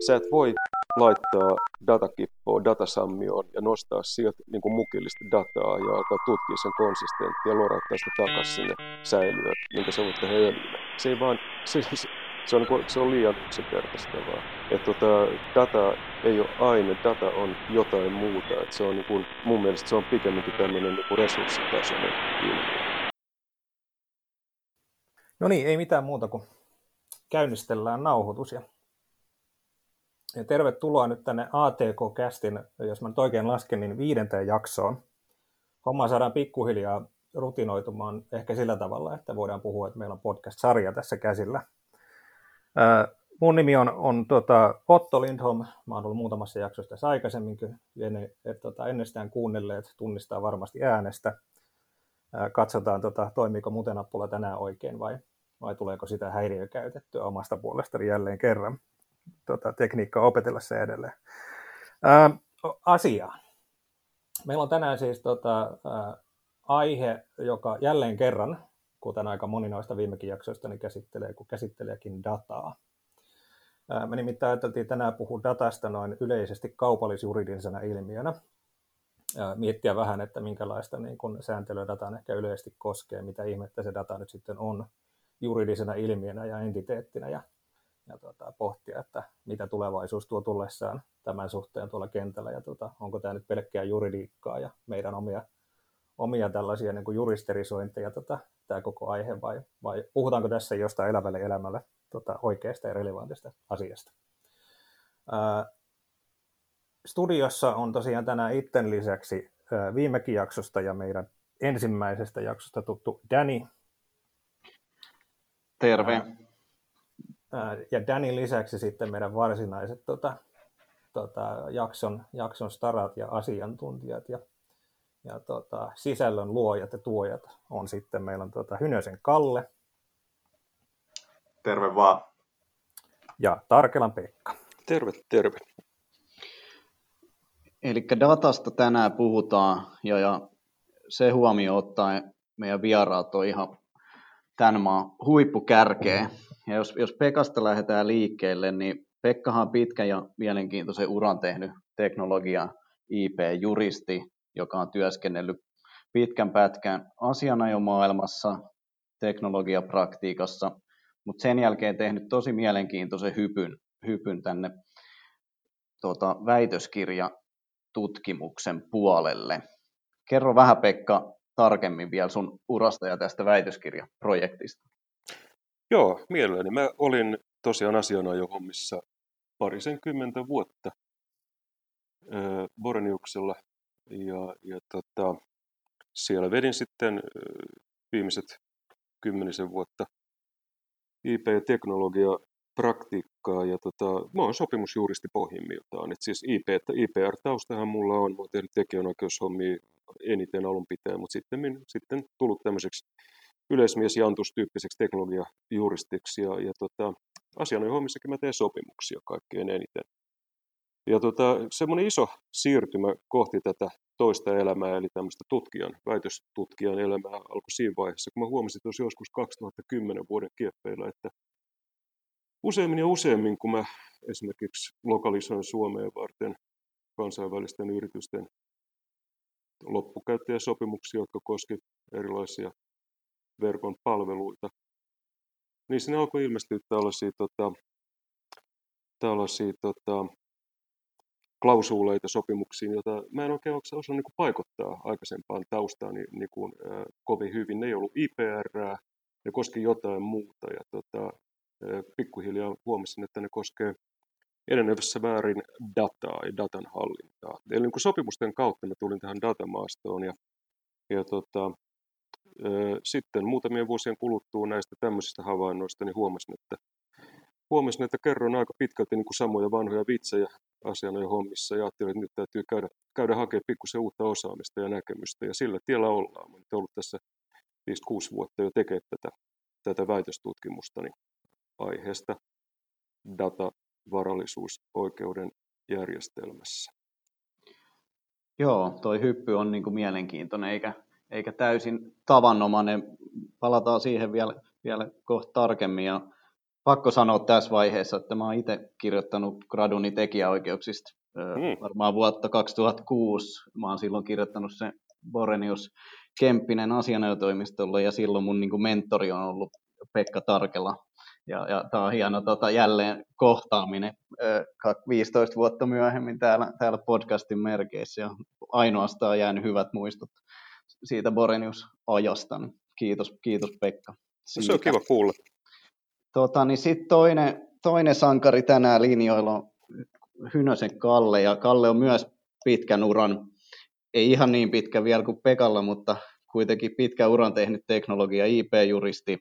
Sä et voi laittaa datakippoa datasammioon ja nostaa sieltä niin kuin mukillista dataa ja alkaa tutkia sen konsistenttia ja lorauttaa sitä takaisin sinne säilyä, minkä sä voit tehdä öljyllä. Se ei vaan, se, se, se, on, niin kuin, se on liian yksinkertaista vaan. Että tota, data ei ole aine, data on jotain muuta. Et se on niin kuin, mun mielestä se on pikemminkin tämmöinen niin resurssitasoinen ilmiö. No niin, ei mitään muuta kuin käynnistellään nauhoitus ja ja tervetuloa nyt tänne ATK-kästin, jos mä nyt oikein lasken, niin viidenteen jaksoon. Homma saadaan pikkuhiljaa rutinoitumaan ehkä sillä tavalla, että voidaan puhua, että meillä on podcast-sarja tässä käsillä. Mun nimi on, on tota, Otto Lindholm. Mä oon ollut muutamassa jaksossa tässä aikaisemminkin. En, et, tota, ennestään kuunnelleet tunnistaa varmasti äänestä. Ää, katsotaan, tota, toimiiko mutenappula tänään oikein vai, vai tuleeko sitä häiriökäytettyä omasta puolestani jälleen kerran tota, tekniikkaa opetella se edelleen. Ää, asiaan. Meillä on tänään siis tota, ää, aihe, joka jälleen kerran, kuten aika moni noista viimekin jaksoista, niin käsittelee, kun käsitteleekin dataa. Ää, me nimittäin ajateltiin tänään puhua datasta noin yleisesti kaupallisjuridisena ilmiönä. Miettiä vähän, että minkälaista niin kun sääntelyä dataan ehkä yleisesti koskee, mitä ihmettä se data nyt sitten on juridisena ilmiönä ja entiteettinä ja ja tuota, pohtia, että mitä tulevaisuus tuo tullessaan tämän suhteen tuolla kentällä ja tuota, onko tämä nyt pelkkää juridiikkaa ja meidän omia, omia tällaisia niin kuin juristerisointeja tota, tämä koko aihe vai, vai puhutaanko tässä jostain elävälle elämälle tota, oikeasta ja relevantista asiasta. Ää, studiossa on tosiaan tänään itten lisäksi ää, viimekin jaksosta ja meidän ensimmäisestä jaksosta tuttu Danny. Terve. Ää, ja Danin lisäksi sitten meidän varsinaiset tota, tota, jakson, jakson starat ja asiantuntijat ja, ja tota, sisällön luojat ja tuojat on sitten, meillä on tota, Hynösen Kalle. Terve vaan. Ja Tarkelan Pekka. Terve, terve. Eli datasta tänään puhutaan ja, ja se huomio ottaen meidän vieraat on ihan tämän maan huippukärkeä. Ja jos, jos Pekasta lähdetään liikkeelle, niin Pekkahan on pitkän ja mielenkiintoisen uran tehnyt teknologia IP-juristi, joka on työskennellyt pitkän pätkän asianajomaailmassa, teknologiapraktiikassa, mutta sen jälkeen tehnyt tosi mielenkiintoisen hypyn, hypyn tänne tuota, väitöskirjatutkimuksen puolelle. Kerro vähän Pekka tarkemmin vielä sun urasta ja tästä väitöskirjaprojektista. Joo, mielelläni. Mä olin tosiaan hommissa parisen kymmentä vuotta äh, Boreniuksella ja, ja tota, siellä vedin sitten viimeiset kymmenisen vuotta IP-teknologia praktiikkaa ja tota, mä oon sopimusjuristi pohjimmiltaan. Et siis IP, että IPR-taustahan mulla on, mä oon tehnyt tekijänoikeushommia eniten alun pitäen, mutta sitten, sitten tullut tämmöiseksi yleismies Jantus tyyppiseksi teknologiajuristiksi ja, ja tota, hommissakin mä teen sopimuksia kaikkein eniten. Ja tota, semmoinen iso siirtymä kohti tätä toista elämää, eli tämmöistä tutkijan, väitöstutkijan elämää alkoi siinä vaiheessa, kun mä huomasin tuossa joskus 2010 vuoden kieppeillä, että useimmin ja useimmin, kun mä esimerkiksi lokalisoin Suomeen varten kansainvälisten yritysten loppukäyttäjäsopimuksia, jotka koski erilaisia verkon palveluita. Niin sinne alkoi ilmestyä tällaisia, tota, tällaisia tota, klausuuleita sopimuksiin, joita mä en oikein osannut niin paikottaa aikaisempaan taustaan niin, niin kuin, äh, kovin hyvin. Ne ei ollut IPR, ne koski jotain muuta ja tota, äh, pikkuhiljaa huomasin, että ne koskee enenevässä väärin dataa ja datan hallintaa. Eli niin kuin sopimusten kautta mä tulin tähän datamaastoon ja, ja tota, sitten muutamien vuosien kuluttua näistä tämmöisistä havainnoista, niin huomasin, että, huomasin, että kerron aika pitkälti niin kuin samoja vanhoja vitsejä ja hommissa ja ajattelin, että nyt täytyy käydä, käydä hakemaan pikkusen uutta osaamista ja näkemystä ja sillä tiellä ollaan. Olen ollut tässä 5-6 vuotta jo tekemään tätä, tätä väitöstutkimustani aiheesta datavarallisuusoikeuden järjestelmässä. Joo, toi hyppy on niin kuin mielenkiintoinen, eikä, eikä täysin tavanomainen. Palataan siihen vielä, vielä kohta tarkemmin. Ja pakko sanoa tässä vaiheessa, että mä oon itse kirjoittanut graduni tekijäoikeuksista mm. varmaan vuotta 2006. Mä oon silloin kirjoittanut se Borenius Kemppinen asianajotoimistolle ja silloin mun niin kuin mentori on ollut Pekka Tarkela. Ja, ja tämä on hieno tota, jälleen kohtaaminen 15 vuotta myöhemmin täällä, täällä podcastin merkeissä ja ainoastaan jäänyt hyvät muistot siitä Borenius-ajasta. Kiitos, kiitos Pekka. Siitä. Se on kiva kuulla. Tota, niin sitten toinen, toinen sankari tänään linjoilla on Hynösen Kalle, ja Kalle on myös pitkän uran, ei ihan niin pitkä vielä kuin Pekalla, mutta kuitenkin pitkän uran tehnyt teknologia, IP-juristi,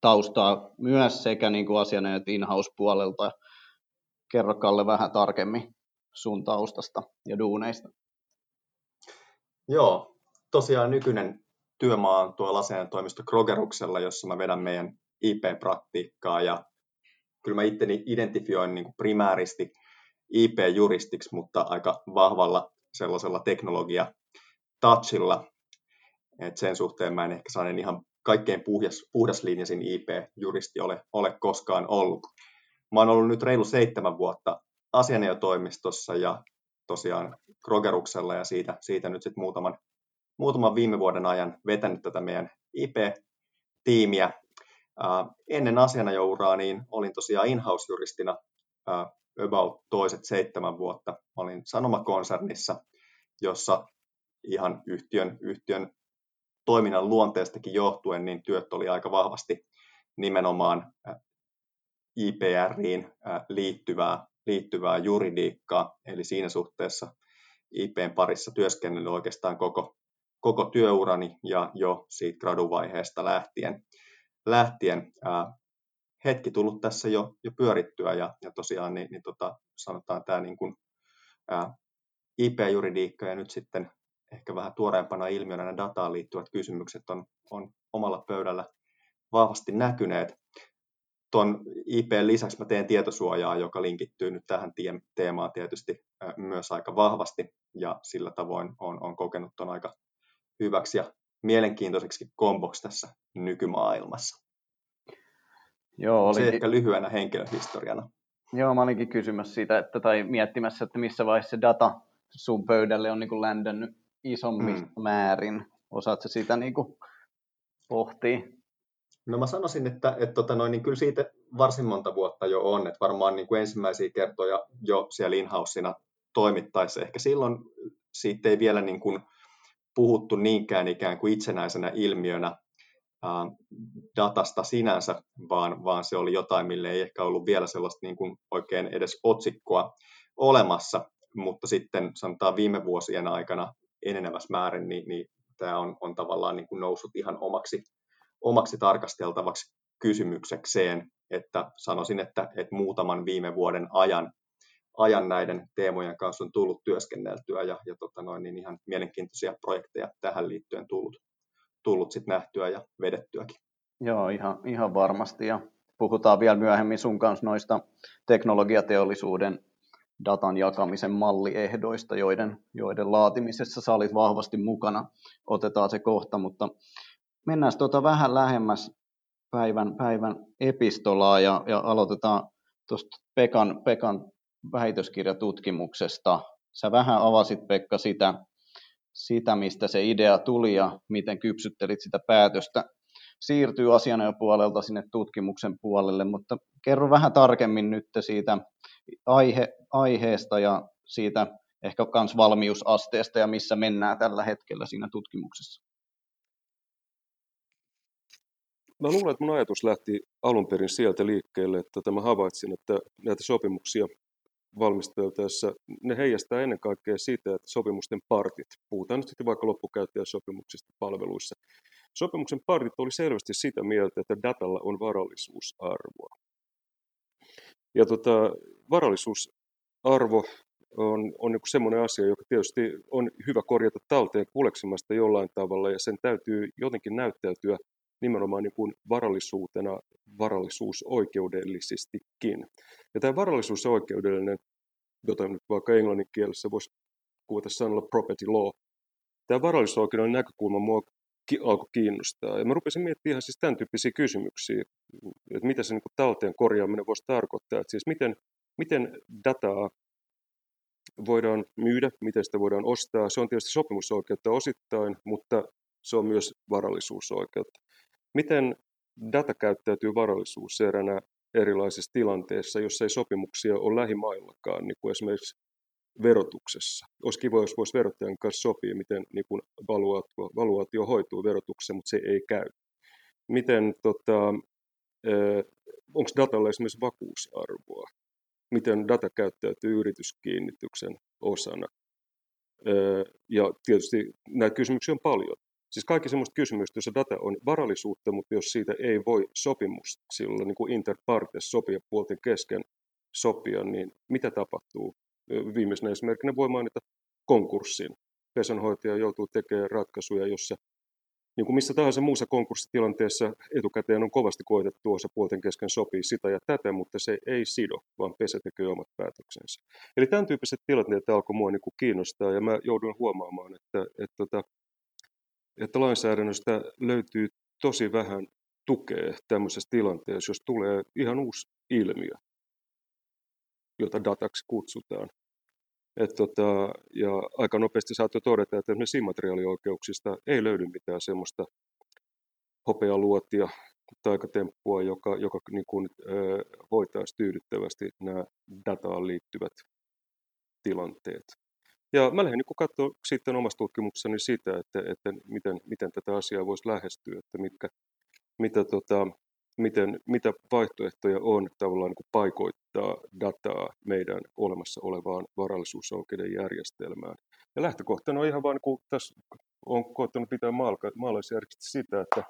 taustaa myös sekä niin kuin asiana että in-house-puolelta. Kerro Kalle vähän tarkemmin sun taustasta ja duuneista. Joo, tosiaan nykyinen työmaa on tuolla asianajotoimisto Krogeruksella, jossa mä vedän meidän IP-praktiikkaa ja kyllä mä itteni identifioin niin primääristi IP-juristiksi, mutta aika vahvalla sellaisella teknologia touchilla. Et sen suhteen mä en ehkä saanen ihan kaikkein puhdas, puhdaslinjasin IP-juristi ole, ole koskaan ollut. Mä oon ollut nyt reilu seitsemän vuotta asianajotoimistossa ja tosiaan Krogeruksella ja siitä, siitä nyt sitten muutaman, muutaman viime vuoden ajan vetänyt tätä meidän IP-tiimiä Uh, ennen asianajouraa niin olin tosiaan in-house-juristina uh, about toiset seitsemän vuotta. Olin Sanomakonsernissa, jossa ihan yhtiön, yhtiön toiminnan luonteestakin johtuen, niin työt oli aika vahvasti nimenomaan IPRiin liittyvää, liittyvää juridiikkaa, eli siinä suhteessa IPn parissa työskennellyt oikeastaan koko, koko työurani ja jo siitä graduvaiheesta lähtien lähtien ää, hetki tullut tässä jo, jo pyörittyä ja, ja tosiaan niin, niin tota, sanotaan tämä niin kuin, ää, IP-juridiikka ja nyt sitten ehkä vähän tuoreempana ilmiönä nämä dataan liittyvät kysymykset on, on omalla pöydällä vahvasti näkyneet. Tuon IP lisäksi mä teen tietosuojaa, joka linkittyy nyt tähän teemaan tietysti myös aika vahvasti ja sillä tavoin on, on kokenut tuon aika hyväksi ja mielenkiintoiseksi komboksi tässä nykymaailmassa. Joo, oli... Se ehkä lyhyenä henkilöhistoriana. Joo, mä olinkin kysymässä siitä, että, tai miettimässä, että missä vaiheessa se data sun pöydälle on niin kuin ländännyt isommissa mm. määrin. Osaatko sitä niin kuin pohtia? No mä sanoisin, että, että tota noin, niin kyllä siitä varsin monta vuotta jo on, että varmaan niin kuin ensimmäisiä kertoja jo siellä inhouseina toimittaessa. Ehkä silloin siitä ei vielä niin kuin puhuttu niinkään ikään kuin itsenäisenä ilmiönä datasta sinänsä, vaan, vaan se oli jotain, mille ei ehkä ollut vielä sellaista niin kuin oikein edes otsikkoa olemassa, mutta sitten sanotaan viime vuosien aikana enenevässä määrin, niin, niin tämä on, on tavallaan niin kuin noussut ihan omaksi, omaksi tarkasteltavaksi kysymyksekseen, että sanoisin, että, että muutaman viime vuoden ajan ajan näiden teemojen kanssa on tullut työskenneltyä ja, ja tota noin, niin ihan mielenkiintoisia projekteja tähän liittyen tullut, tullut sit nähtyä ja vedettyäkin. Joo, ihan, ihan varmasti. Ja puhutaan vielä myöhemmin sun kanssa noista teknologiateollisuuden datan jakamisen malliehdoista, joiden, joiden laatimisessa sä olit vahvasti mukana. Otetaan se kohta, mutta mennään tuota vähän lähemmäs päivän, päivän epistolaa ja, ja aloitetaan tuosta Pekan, Pekan väitöskirjatutkimuksesta. Sä vähän avasit Pekka sitä, sitä, mistä se idea tuli ja miten kypsyttelit sitä päätöstä siirtyy asianajopuolelta sinne tutkimuksen puolelle, mutta kerro vähän tarkemmin nyt siitä aihe, aiheesta ja siitä ehkä myös valmiusasteesta ja missä mennään tällä hetkellä siinä tutkimuksessa. Mä luulen, että mun ajatus lähti alun perin sieltä liikkeelle, että mä havaitsin, että näitä sopimuksia valmisteltaessa, ne heijastaa ennen kaikkea sitä, että sopimusten partit, puhutaan nyt sitten vaikka loppukäyttäjäsopimuksista palveluissa, sopimuksen partit oli selvästi sitä mieltä, että datalla on varallisuusarvoa. Ja tota, varallisuusarvo on, on niin semmoinen asia, joka tietysti on hyvä korjata talteen kuleksimasta jollain tavalla, ja sen täytyy jotenkin näyttäytyä nimenomaan niin kuin varallisuutena varallisuusoikeudellisestikin. Ja tämä varallisuusoikeudellinen, jota nyt vaikka englannin kielessä voisi kuvata sanalla property law, tämä varallisuusoikeudellinen näkökulma mua alkoi kiinnostaa. Ja mä rupesin miettimään ihan siis tämän tyyppisiä kysymyksiä, että mitä se niin talteen korjaaminen voisi tarkoittaa. Että siis miten, miten dataa voidaan myydä, miten sitä voidaan ostaa. Se on tietysti sopimusoikeutta osittain, mutta se on myös varallisuusoikeutta. Miten data käyttäytyy varallisuuseränä erilaisissa tilanteissa, jossa ei sopimuksia ole lähimaillakaan, niin kuin esimerkiksi verotuksessa. Olisi kiva, jos voisi verottajan kanssa sopia, miten niin kuin valuaatio, valuaatio hoituu verotuksessa, mutta se ei käy. Miten, tota, onko datalla esimerkiksi vakuusarvoa? Miten data käyttäytyy yrityskiinnityksen osana? Ja tietysti näitä kysymyksiä on paljon. Siis kaikki semmoista kysymystä, jossa data on varallisuutta, mutta jos siitä ei voi sopimuksilla niin kuin interpartes sopia puolten kesken sopia, niin mitä tapahtuu? Viimeisenä esimerkkinä voi mainita konkurssin. Pesänhoitaja joutuu tekemään ratkaisuja, jossa niin kuin missä tahansa muussa konkurssitilanteessa etukäteen on kovasti koetettu osapuolten kesken sopii sitä ja tätä, mutta se ei sido, vaan pesä tekee omat päätöksensä. Eli tämän tyyppiset tilanteet alkoi mua niin kuin kiinnostaa ja mä jouduin huomaamaan, että, että, että, tota, että lainsäädännöstä löytyy tosi vähän tukea tämmöisessä tilanteessa, jos tulee ihan uusi ilmiö, jota dataksi kutsutaan. Et tota, ja aika nopeasti saattoi todeta, että esimerkiksi immateriaalioikeuksista ei löydy mitään semmoista hopealuotia, taikatemppua, joka, joka niin kuin, hoitaisi tyydyttävästi nämä dataan liittyvät tilanteet. Ja mä lähdin niin katsoa sitten omassa tutkimuksessani sitä, että, että miten, miten tätä asiaa voisi lähestyä, että mitkä, mitä tota, miten, mitä vaihtoehtoja on tavallaan niin paikoittaa dataa meidän olemassa olevaan varallisuusoikeuden järjestelmään. Ja lähtökohtana on ihan vain, kun tässä on koettanut pitää maalaisjärjestisesti sitä, että,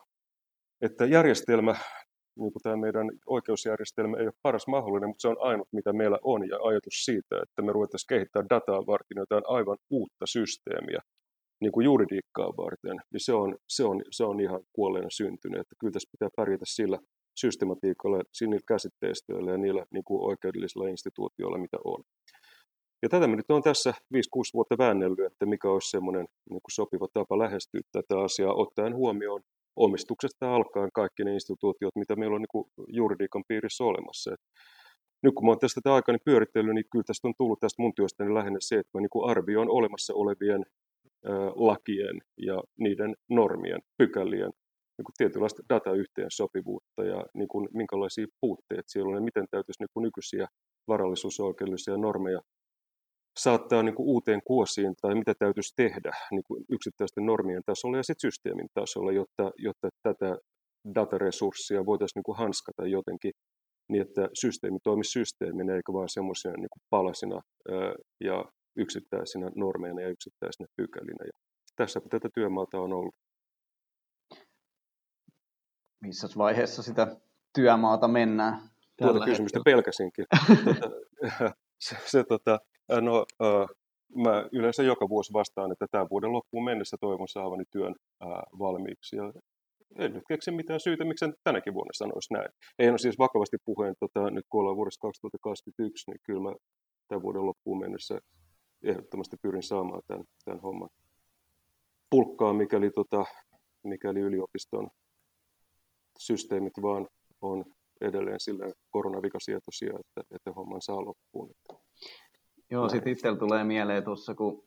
että järjestelmä, niin kuin tämä meidän oikeusjärjestelmä ei ole paras mahdollinen, mutta se on ainut, mitä meillä on, ja ajatus siitä, että me ruvettaisiin kehittämään dataa varten jotain aivan uutta systeemiä, niin kuin juridiikkaa varten, niin se on, se on, se on ihan kuolleena syntynyt, että kyllä tässä pitää pärjätä sillä systematiikalla, niillä käsitteistöillä ja niillä niin kuin oikeudellisilla instituutioilla, mitä on. Ja tätä me nyt on tässä 5-6 vuotta väännellyt, että mikä olisi semmoinen niin kuin sopiva tapa lähestyä tätä asiaa, ottaen huomioon omistuksesta alkaen kaikki ne instituutiot, mitä meillä on niin juridiikan piirissä olemassa. Et nyt kun mä olen tästä aikani pyörittänyt, niin kyllä tästä on tullut tästä mun työstäni lähinnä se, että mä niin arvioin olemassa olevien lakien ja niiden normien, pykälien niin kuin tietynlaista datayhteensopivuutta ja niin kuin, minkälaisia puutteita siellä on ja miten täytyisi niin kuin nykyisiä varallisuusoikeudellisia normeja saattaa niin kuin uuteen kuosiin tai mitä täytyisi tehdä niin kuin yksittäisten normien tasolla ja sitten systeemin tasolla, jotta, jotta tätä dataresurssia voitaisiin niin kuin hanskata jotenkin niin, että systeemi toimisi systeeminä eikä vain semmoisina niin palasina ää, ja yksittäisinä normeina ja yksittäisinä pykälinä. Ja tässä tätä työmaata on ollut missä vaiheessa sitä työmaata mennään? Tuota kysymystä hetkellä. pelkäsinkin. tuota, se, se, tota, no, uh, mä yleensä joka vuosi vastaan, että tämän vuoden loppuun mennessä toivon saavani työn uh, valmiiksi. Ja en nyt keksi mitään syytä, miksi en tänäkin vuonna sanoisi näin. Ei ole siis vakavasti puheen, tota, nyt kun ollaan vuodessa 2021, niin kyllä mä tämän vuoden loppuun mennessä ehdottomasti pyrin saamaan tämän, tämän homman pulkkaa, mikäli, tota, mikäli yliopiston systeemit vaan on edelleen sillä koronavikasietoisia, että, että homman saa loppuun. Joo, sitten itsellä tulee mieleen tuossa, kun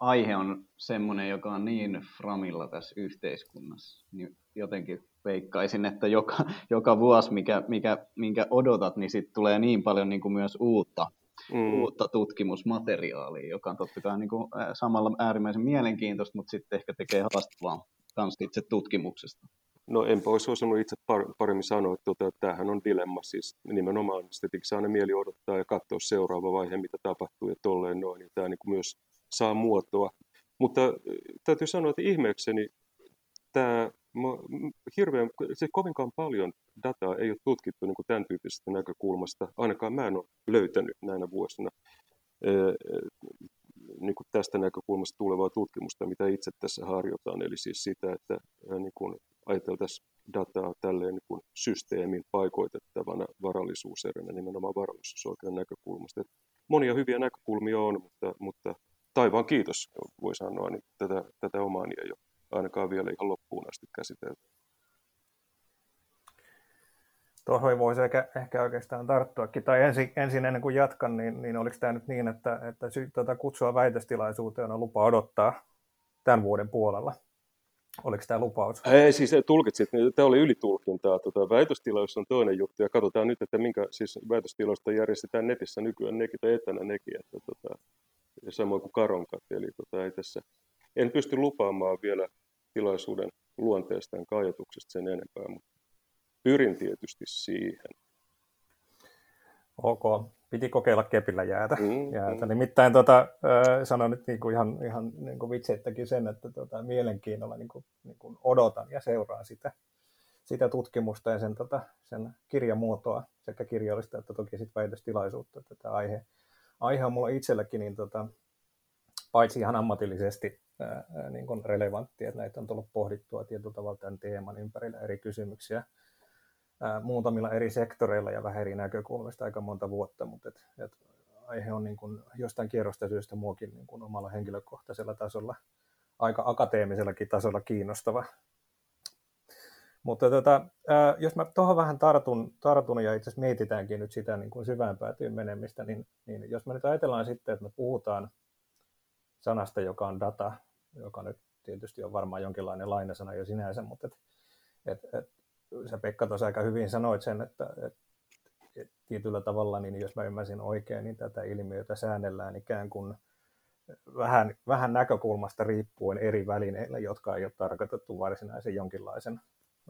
aihe on semmoinen, joka on niin framilla tässä yhteiskunnassa, niin jotenkin veikkaisin, että joka, joka vuosi, mikä, mikä, minkä odotat, niin sitten tulee niin paljon niin kuin myös uutta, mm. uutta tutkimusmateriaalia, joka on totta kai niin kuin samalla äärimmäisen mielenkiintoista, mutta sitten ehkä tekee haastavaa kans itse tutkimuksesta. No enpä olisi osannut itse paremmin sanoa, että, tuota, tämähän on dilemma. Siis nimenomaan saa aina mieli odottaa ja katsoa seuraava vaihe, mitä tapahtuu ja tolleen noin. Ja tämä niin kuin myös saa muotoa. Mutta täytyy sanoa, että ihmeekseni tämä hirveän, se kovinkaan paljon dataa ei ole tutkittu niin kuin tämän tyyppisestä näkökulmasta. Ainakaan mä en ole löytänyt näinä vuosina niin kuin tästä näkökulmasta tulevaa tutkimusta, mitä itse tässä harjoitan. Eli siis sitä, että niin kuin ajateltaisiin dataa tälleen niin systeemin paikoitettavana varallisuuseränä nimenomaan varallisuusoikeuden näkökulmasta. Et monia hyviä näkökulmia on, mutta, mutta taivaan kiitos, voi sanoa, niin tätä, tätä omaani ei ole ainakaan vielä ihan loppuun asti käsitelty. Tuohon voisi ehkä, ehkä oikeastaan tarttuakin. Tai ensin, ensin ennen kuin jatkan, niin, niin oliko tämä nyt niin, että, että sy, tuota, kutsua väitöstilaisuuteen on lupa odottaa tämän vuoden puolella? Oliko tämä lupaus? Ei, siis tulkitsit, niin tämä oli ylitulkintaa. Tota, väitöstilaisuus on toinen juttu, ja katsotaan nyt, että minkä siis väitöstilaisuutta järjestetään netissä nykyään nekin tai etänä nekin, että, tota, ja samoin kuin karonkat, eli tota, ei tässä, en pysty lupaamaan vielä tilaisuuden luonteesta ja ajatuksesta sen enempää, mutta pyrin tietysti siihen. Ok, piti kokeilla kepillä jäätä. Mm, jäätä. Mm. Nimittäin tota, sanon nyt niinku ihan, ihan niinku vitseittäkin sen, että tota, mielenkiinnolla niinku, niinku odotan ja seuraan sitä, sitä tutkimusta ja sen, tota, sen kirjamuotoa, sekä kirjallista että toki sit väitöstilaisuutta. Tätä aihe, aihe on mulla itselläkin niin tota, paitsi ihan ammatillisesti ää, niin kuin relevantti, että näitä on tullut pohdittua tietyllä tavalla tämän teeman ympärillä eri kysymyksiä ää, muutamilla eri sektoreilla ja vähän eri näkökulmista aika monta vuotta, mutta et, et aihe on niin kuin jostain kierrosta syystä muokin niin kuin omalla henkilökohtaisella tasolla, aika akateemisellakin tasolla kiinnostava. Mutta tota, ää, jos mä tuohon vähän tartun, tartun ja itse asiassa mietitäänkin nyt sitä niin kuin syvään päätyyn menemistä, niin, niin jos me nyt ajatellaan sitten, että me puhutaan sanasta, joka on data, joka nyt tietysti on varmaan jonkinlainen lainasana jo sinänsä, mutta et, et, et, sä Pekka tuossa aika hyvin sanoit sen, että, että, että tietyllä tavalla, niin jos mä ymmärsin oikein, niin tätä ilmiötä säännellään ikään kuin vähän, vähän näkökulmasta riippuen eri välineillä, jotka ei ole tarkoitettu varsinaisen jonkinlaisen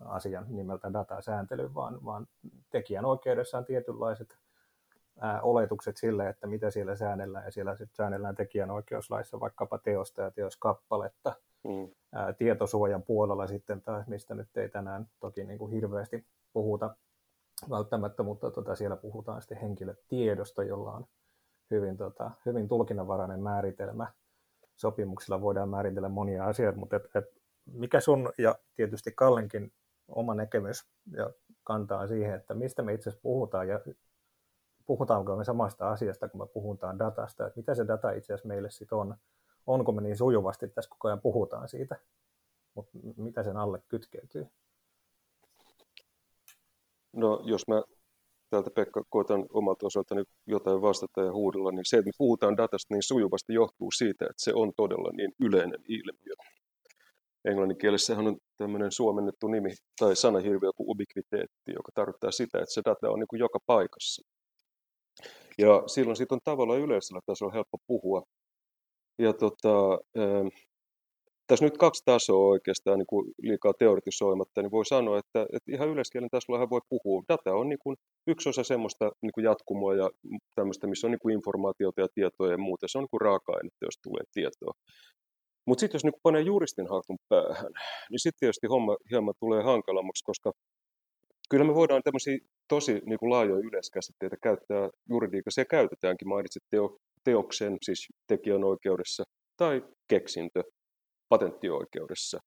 asian nimeltä datasääntely, vaan, vaan tekijän oikeudessa on tietynlaiset ää, oletukset sille, että mitä siellä säännellään, ja siellä sitten säännellään tekijänoikeuslaissa vaikkapa teosta ja teoskappaletta. Mm. Ää, tietosuojan puolella sitten taas, mistä nyt ei tänään toki niin kuin hirveästi puhuta välttämättä, mutta tota, siellä puhutaan sitten henkilötiedosta, jolla on hyvin, tota, hyvin tulkinnanvarainen määritelmä. Sopimuksilla voidaan määritellä monia asioita, mutta et, et mikä sun ja tietysti Kallenkin oma näkemys ja kantaa siihen, että mistä me itse asiassa puhutaan ja puhutaanko me samasta asiasta, kun me puhutaan datasta, että mitä se data itse asiassa meille sitten on, onko me niin sujuvasti tässä koko ajan puhutaan siitä, mutta mitä sen alle kytkeytyy? No jos mä täältä Pekka koitan omalta osaltani jotain vastata ja huudella, niin se, että me puhutaan datasta niin sujuvasti johtuu siitä, että se on todella niin yleinen ilmiö. Englannin kielessähän on tämmöinen suomennettu nimi tai sanahirviö kuin ubiquiteetti, joka tarkoittaa sitä, että se data on niin kuin joka paikassa. Ja silloin siitä on tavallaan yleisellä tasolla helppo puhua. Ja tota, äh, tässä nyt kaksi tasoa oikeastaan niin kuin liikaa teoretisoimatta, niin voi sanoa, että, että ihan yleiskielen tasolla voi puhua. Data on niin kuin yksi osa semmoista niin kuin jatkumoa ja tämmöistä, missä on niin kuin informaatiota ja tietoa ja muuta. Se on niin kuin raaka-ainetta, jos tulee tietoa. Mutta sitten jos niin panee juristin hatun päähän, niin sitten tietysti homma hieman tulee hankalammaksi, koska kyllä me voidaan tämmöisiä tosi niin kuin laajoja yleiskäsitteitä käyttää juridiikassa ja käytetäänkin. Mainitsit teo, teoksen, siis tekijänoikeudessa, tai keksintö patenttioikeudessa.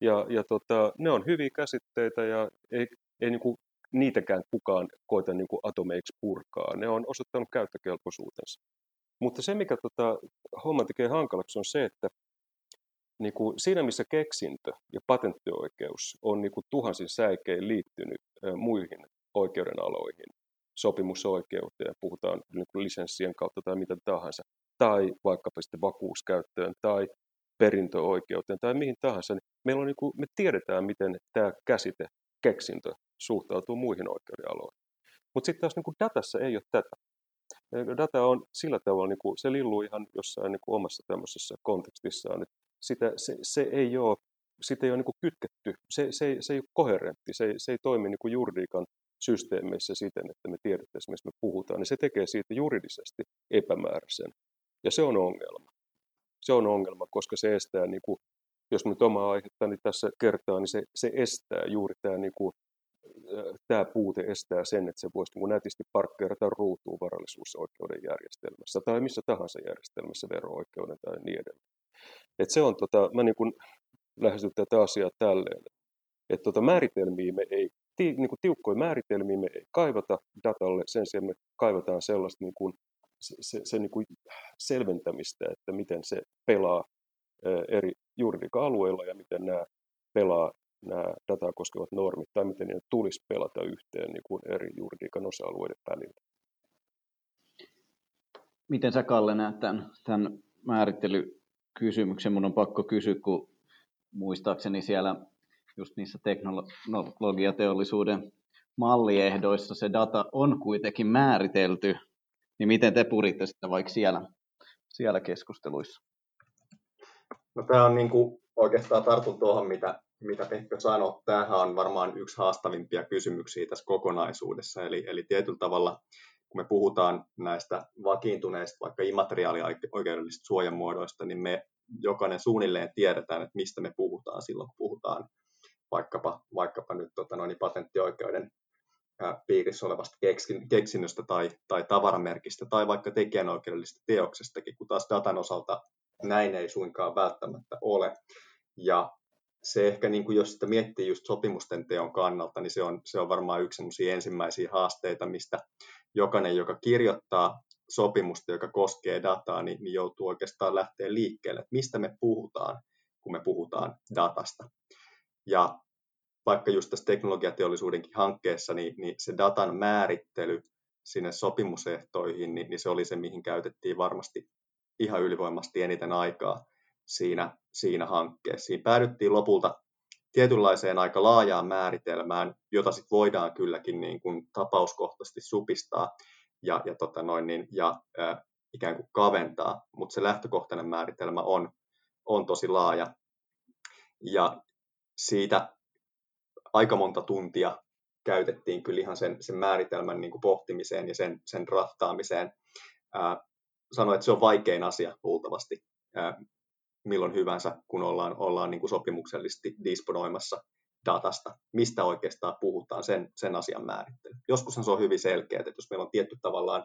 Ja, ja tota, ne on hyviä käsitteitä ja ei, ei niin kuin niitäkään kukaan koita niin kuin atomeiksi purkaa. Ne on osoittanut käyttökelpoisuutensa. Mutta se, mikä tota, homma tekee hankalaksi, on se, että niin kuin siinä missä keksintö ja patenttioikeus on niin kuin tuhansin säikein liittynyt muihin oikeudenaloihin, sopimusoikeuteen, puhutaan niin lisenssien kautta tai mitä tahansa, tai vaikkapa sitten vakuuskäyttöön tai perintöoikeuteen tai mihin tahansa, niin meillä on niin kuin, me tiedetään, miten tämä käsite, keksintö, suhtautuu muihin oikeudenaloihin. Mutta sitten taas niin kuin datassa ei ole tätä. Data on sillä tavalla, niin kuin, se lilluu ihan jossain niin kuin omassa tämmöisessä kontekstissaan, että sitä, se, se ei ole, sitä ei ole niin kuin kytketty, se, se, se ei ole koherentti, se, se ei toimi niin kuin juridiikan systeemeissä siten, että me tiedettäisiin, mistä me puhutaan, niin se tekee siitä juridisesti epämääräisen. Ja se on ongelma. Se on ongelma, koska se estää, niin kuin, jos nyt omaa aihettani tässä kertaa, niin se, se estää juuri tämä, niin kuin, tämä puute estää sen, että se voisi niin kuin nätisti parkkeerata ruutuun varallisuusoikeuden järjestelmässä tai missä tahansa järjestelmässä, vero-oikeuden tai niin edelleen. Et se on, tota, mä niin kuin lähestyn tätä asiaa tälleen, että tota, määritelmiä me ei, ti, niin kuin tiukkoja määritelmiä me ei kaivata datalle, sen sijaan me kaivataan sellaista niin kuin, se, se, se niin kuin selventämistä, että miten se pelaa eri juridiikan alueilla ja miten nämä pelaa nämä dataa koskevat normit tai miten ne tulisi pelata yhteen niin kuin eri juridiikan osa-alueiden välillä. Miten sä Kalle näet tämän, tämän määrittelykysymyksen? Mun on pakko kysyä, kun muistaakseni siellä just niissä teknologiateollisuuden malliehdoissa se data on kuitenkin määritelty, niin miten te puritte sitä vaikka siellä, siellä keskusteluissa? No tämä on niin kuin oikeastaan tartun tuohon, mitä, mitä Pekka sanoi. Tämähän on varmaan yksi haastavimpia kysymyksiä tässä kokonaisuudessa. Eli, eli tietyllä tavalla, kun me puhutaan näistä vakiintuneista, vaikka immateriaalioikeudellisista suojamuodoista, niin me jokainen suunnilleen tiedetään, että mistä me puhutaan silloin, kun puhutaan vaikkapa, vaikkapa nyt tota noin, patenttioikeuden piirissä olevasta keksinnöstä tai, tai tavaramerkistä tai vaikka tekijänoikeudellisesta teoksestakin, kun taas datan osalta näin ei suinkaan välttämättä ole. Ja se ehkä, niin kuin jos sitä miettii just sopimusten teon kannalta, niin se on, se on varmaan yksi ensimmäisiä haasteita, mistä jokainen, joka kirjoittaa sopimusta, joka koskee dataa, niin, niin joutuu oikeastaan lähteä liikkeelle, että mistä me puhutaan, kun me puhutaan datasta. Ja vaikka just tässä teknologiateollisuudenkin hankkeessa, niin, niin se datan määrittely sinne sopimusehtoihin, niin, niin se oli se, mihin käytettiin varmasti ihan ylivoimasti eniten aikaa siinä, siinä hankkeessa. Siinä päädyttiin lopulta tietynlaiseen aika laajaan määritelmään, jota sit voidaan kylläkin niin kuin tapauskohtaisesti supistaa ja, ja, tota noin, niin, ja ää, ikään kuin kaventaa, mutta se lähtökohtainen määritelmä on, on tosi laaja. Ja siitä aika monta tuntia käytettiin kyllä ihan sen, sen määritelmän niin kuin pohtimiseen ja sen, sen rahtaamiseen. Ää, sanoin, että se on vaikein asia luultavasti milloin hyvänsä, kun ollaan, ollaan niin kuin sopimuksellisesti disponoimassa datasta, mistä oikeastaan puhutaan, sen, sen asian määrittely. Joskushan se on hyvin selkeä, että jos meillä on tietty tavallaan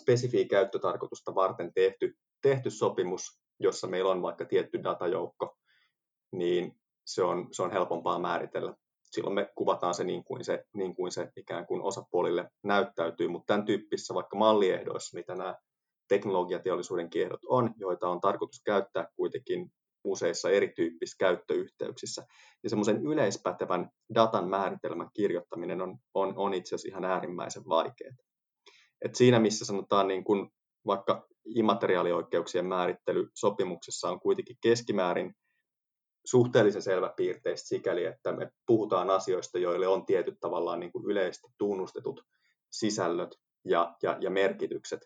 spesifiä käyttötarkoitusta varten tehty, tehty sopimus, jossa meillä on vaikka tietty datajoukko, niin se on, se on helpompaa määritellä silloin me kuvataan se niin kuin se, niin kuin se ikään kuin osapuolille näyttäytyy, mutta tämän tyyppisissä vaikka malliehdoissa, mitä nämä teknologiateollisuuden kiehdot on, joita on tarkoitus käyttää kuitenkin useissa erityyppisissä käyttöyhteyksissä. Ja semmoisen yleispätevän datan määritelmän kirjoittaminen on, on, on itse asiassa ihan äärimmäisen vaikeaa. Et siinä, missä sanotaan niin kun vaikka immateriaalioikeuksien määrittely sopimuksessa on kuitenkin keskimäärin suhteellisen selväpiirteistä sikäli, että me puhutaan asioista, joille on tietyt tavallaan niin kuin yleisesti tunnustetut sisällöt ja, ja, ja merkitykset.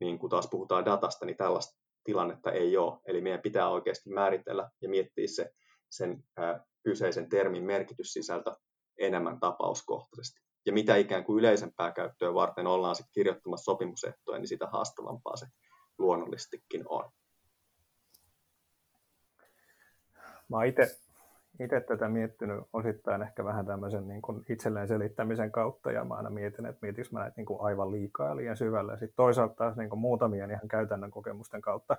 Niin kun taas puhutaan datasta, niin tällaista tilannetta ei ole. Eli meidän pitää oikeasti määritellä ja miettiä se, sen ää, kyseisen termin merkityssisältö enemmän tapauskohtaisesti. Ja mitä ikään kuin yleisempää käyttöä varten ollaan sitten kirjoittamassa sopimusehtoja, niin sitä haastavampaa se luonnollistikin on. Mä itse, itse tätä miettinyt osittain ehkä vähän tämmöisen niin kuin itselleen selittämisen kautta, ja mä aina mietin, että mietinkö mä näitä niin kuin aivan liikaa ja liian syvällä. Sitten toisaalta taas niin kuin muutamien ihan käytännön kokemusten kautta,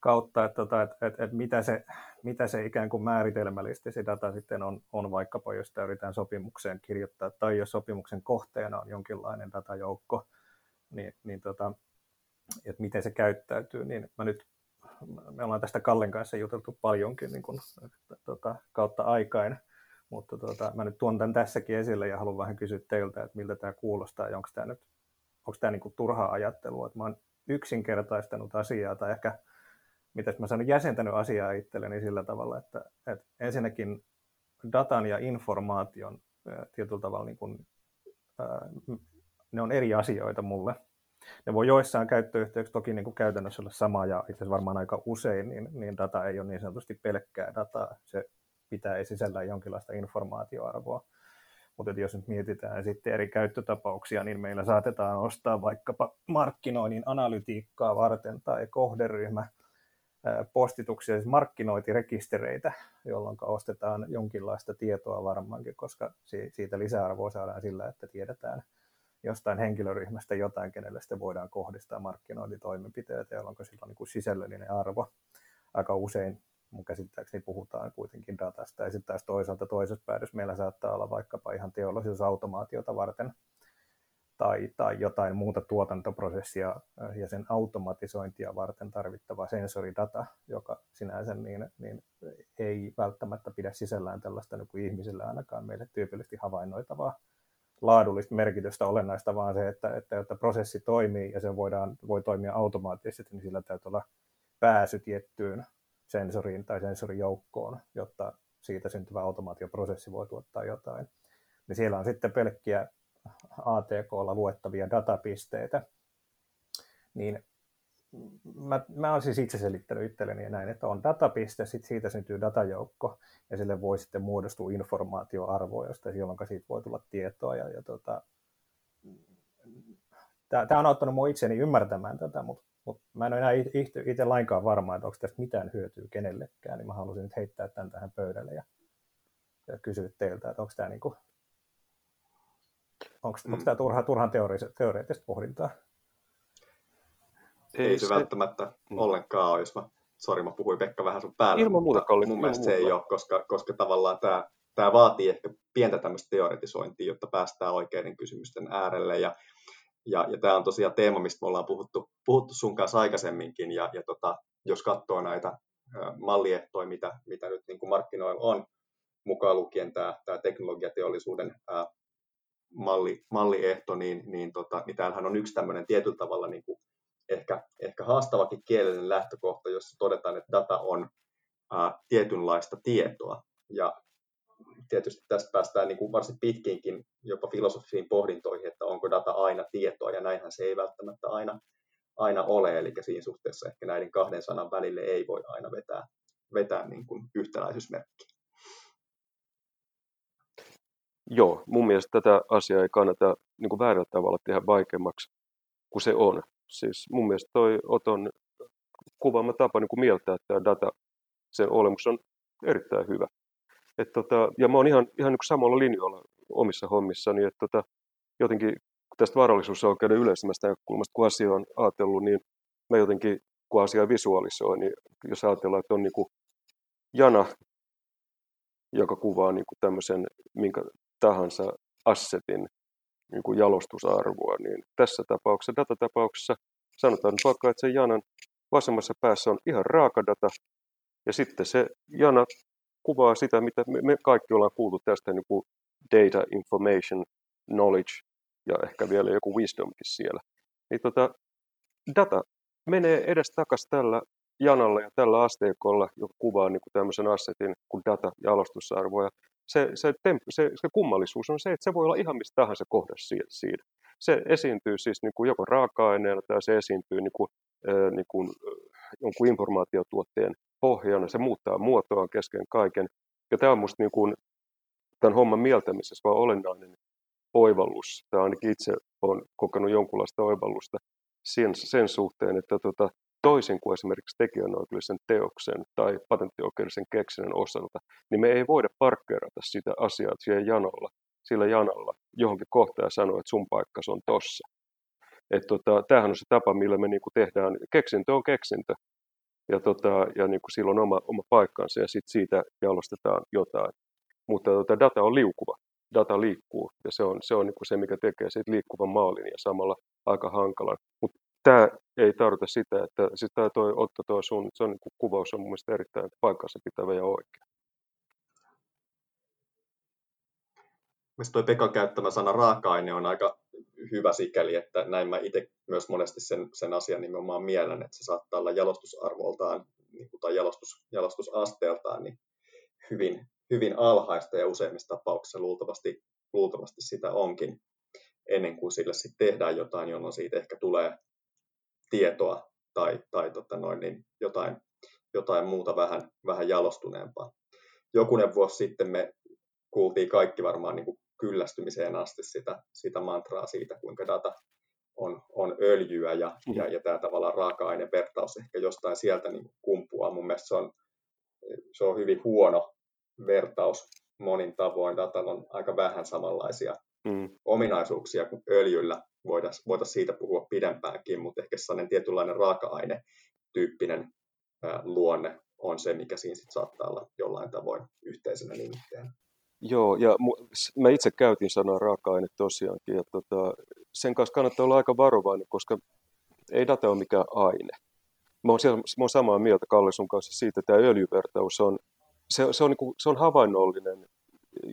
kautta että, tota, että, että, että mitä, se, mitä se ikään kuin määritelmällisesti se data sitten on, on vaikkapa, jos sitä yritetään sopimukseen kirjoittaa, tai jos sopimuksen kohteena on jonkinlainen datajoukko, niin, niin tota, että miten se käyttäytyy, niin mä nyt me ollaan tästä Kallen kanssa juteltu paljonkin niin kuin, tota, kautta aikain, mutta tota, mä nyt tuon tämän tässäkin esille ja haluan vähän kysyä teiltä, että miltä tämä kuulostaa ja onko tämä nyt onko tämä niin kuin turhaa ajattelua, että mä oon yksinkertaistanut asiaa tai ehkä, mitä mä sanon, jäsentänyt asiaa itselleni sillä tavalla, että, että ensinnäkin datan ja informaation tietyllä tavalla niin kuin, ne on eri asioita mulle, ne voi joissain käyttöyhteyksissä toki niin kuin käytännössä olla sama ja itse asiassa varmaan aika usein, niin, niin data ei ole niin sanotusti pelkkää dataa. Se pitää ei sisällä jonkinlaista informaatioarvoa. Mutta jos nyt mietitään sitten eri käyttötapauksia, niin meillä saatetaan ostaa vaikkapa markkinoinnin analytiikkaa varten tai kohderyhmä postituksia, siis markkinointirekistereitä, jolloin ostetaan jonkinlaista tietoa varmaankin, koska siitä lisäarvoa saadaan sillä, että tiedetään – jostain henkilöryhmästä jotain, kenelle sitten voidaan kohdistaa markkinointitoimenpiteitä, jolloin sillä on niin kuin sisällöllinen arvo. Aika usein mun käsittääkseni puhutaan kuitenkin datasta, ja sitten taas toisaalta toisessa päädyssä meillä saattaa olla vaikkapa ihan teollisuusautomaatiota varten tai, tai jotain muuta tuotantoprosessia ja sen automatisointia varten tarvittava sensoridata, joka sinänsä niin, niin ei välttämättä pidä sisällään tällaista niin kuin ihmisille ainakaan meille tyypillisesti havainnoitavaa laadullista merkitystä olennaista, vaan se, että, että jotta prosessi toimii ja se voidaan, voi toimia automaattisesti, niin sillä täytyy olla pääsy tiettyyn sensoriin tai sensorijoukkoon, jotta siitä syntyvä automaatioprosessi voi tuottaa jotain. Niin siellä on sitten pelkkiä ATKlla luettavia datapisteitä, niin mä, mä olen siis itse selittänyt itselleni näin, että on datapiste, sitten siitä syntyy datajoukko, ja sille voi sitten muodostua informaatioarvoa, josta jolloin siitä voi tulla tietoa. Ja, ja tota, tämä on auttanut minua itseni ymmärtämään tätä, mutta, mutta mä en ole enää itse lainkaan varma, että onko tästä mitään hyötyä kenellekään, niin mä halusin nyt heittää tämän tähän pöydälle ja, ja kysyä teiltä, että onko tämä, niin kuin, onko, mm. turha, turhan teoreettista pohdintaa? Ei, se, se välttämättä mm. ollenkaan ole, jos mä, sori mä puhuin Pekka vähän sun päälle. Ilman muuta, Kalli. Mun mielestä se ei ole, koska, koska tavallaan tämä, tämä vaatii ehkä pientä tämmöistä teoretisointia, jotta päästään oikeiden kysymysten äärelle. Ja, ja, ja tämä on tosiaan teema, mistä me ollaan puhuttu, puhuttu sun kanssa aikaisemminkin. Ja, ja tota, jos katsoo näitä malliehtoja, mitä, mitä nyt niin kuin markkinoilla on, mukaan lukien tämä, tämä teknologiateollisuuden ää, malli, malliehto, niin, niin, tota, niin täällähän on yksi tämmöinen tietyllä tavalla niin kuin ehkä, ehkä haastavakin kielellinen lähtökohta, jossa todetaan, että data on ää, tietynlaista tietoa. Ja tietysti tästä päästään niin kuin varsin pitkiinkin jopa filosofisiin pohdintoihin, että onko data aina tietoa, ja näinhän se ei välttämättä aina, aina ole, eli siinä suhteessa ehkä näiden kahden sanan välille ei voi aina vetää, vetää niin kuin yhtäläisyysmerkkiä. Joo, mun mielestä tätä asiaa ei kannata niin kuin väärällä tavalla tehdä vaikeammaksi kuin se on. Siis mun mielestä toi Oton kuvaama tapa niin kuin mieltää tämä data, sen olemus on erittäin hyvä. Et tota, ja mä oon ihan, ihan niin samalla linjoilla omissa hommissani, että tota, jotenkin tästä varallisuusoikeuden yleisemmästä näkökulmasta, kun asia on ajatellut, niin mä jotenkin, kun asia visualisoin, niin jos ajatellaan, että on niin kuin jana, joka kuvaa niin kuin tämmöisen minkä tahansa assetin niin kuin jalostusarvoa, niin tässä tapauksessa, datatapauksessa, sanotaan vaikka, että se janan vasemmassa päässä on ihan raaka data, ja sitten se jana kuvaa sitä, mitä me kaikki ollaan kuultu tästä niin kuin data, information, knowledge ja ehkä vielä joku wisdomkin siellä. Niin tota, data menee edes takas tällä janalla ja tällä asteikolla, joka kuvaa niin kuin tämmöisen assetin kuin data ja alostusarvoja se, se, temp, se, se kummallisuus on se, että se voi olla ihan mistä tahansa kohdassa siinä. Se esiintyy siis niin kuin joko raaka-aineena tai se esiintyy niin kuin, niin kuin, jonkun informaatiotuotteen pohjana. Se muuttaa muotoaan kesken kaiken. Ja tämä on minusta niin kuin, tämän homman mieltämisessä vaan olennainen oivallus. Tämä ainakin itse olen kokenut jonkunlaista oivallusta sen, sen suhteen, että tota, toisin kuin esimerkiksi tekijänoikeudellisen teoksen tai patenttioikeudellisen keksinnön osalta, niin me ei voida parkkeerata sitä asiaa siellä janolla, sillä janalla johonkin kohtaan ja sanoa, että sun paikka on tossa. Et tota, tämähän on se tapa, millä me niinku tehdään, keksintö on keksintö, ja, tota, ja niinku silloin oma, oma paikkansa, ja sitten siitä jalostetaan jotain. Mutta tota, data on liukuva, data liikkuu, ja se on se, on niinku se mikä tekee siitä liikkuvan maalin ja samalla aika hankalan. Mutta tämä ei tarkoita sitä, että siis tämä toi Otto tuo sun, se on, niin kuvaus on mun mielestä erittäin paikassa pitävä ja oikea. Mielestäni tuo Pekan käyttämä sana raaka-aine on aika hyvä sikäli, että näin mä itse myös monesti sen, sen asian nimenomaan mielen, että se saattaa olla jalostusarvoltaan niin kuin, tai jalostus, jalostusasteeltaan niin hyvin, hyvin alhaista ja useimmissa tapauksissa luultavasti, luultavasti sitä onkin ennen kuin sille sitten tehdään jotain, jolloin siitä ehkä tulee tietoa tai, tai tota noin, niin jotain, jotain muuta vähän, vähän jalostuneempaa. Jokunen vuosi sitten me kuultiin kaikki varmaan niin kuin kyllästymiseen asti sitä, sitä mantraa siitä, kuinka data on, on öljyä ja, mm. ja, ja tämä tavallaan raaka-ainevertaus ehkä jostain sieltä niin kumpuaa. Mun mielestä se on, se on hyvin huono vertaus monin tavoin. Datalla on aika vähän samanlaisia mm. ominaisuuksia kuin öljyllä. Voitaisiin voitais siitä puhua pidempäänkin, mutta ehkä sellainen tietynlainen raaka-aine-tyyppinen ää, luonne on se, mikä siinä sit saattaa olla jollain tavoin yhteisenä nimittäin. Joo, ja mä itse käytin sanaa raaka-aine tosiaankin, ja tota, sen kanssa kannattaa olla aika varovainen, koska ei data ole mikään aine. Mä oon, siellä, mä oon samaa mieltä Kalle sun kanssa siitä, että tämä öljyvertaus on, se, se on, niin kuin, se on havainnollinen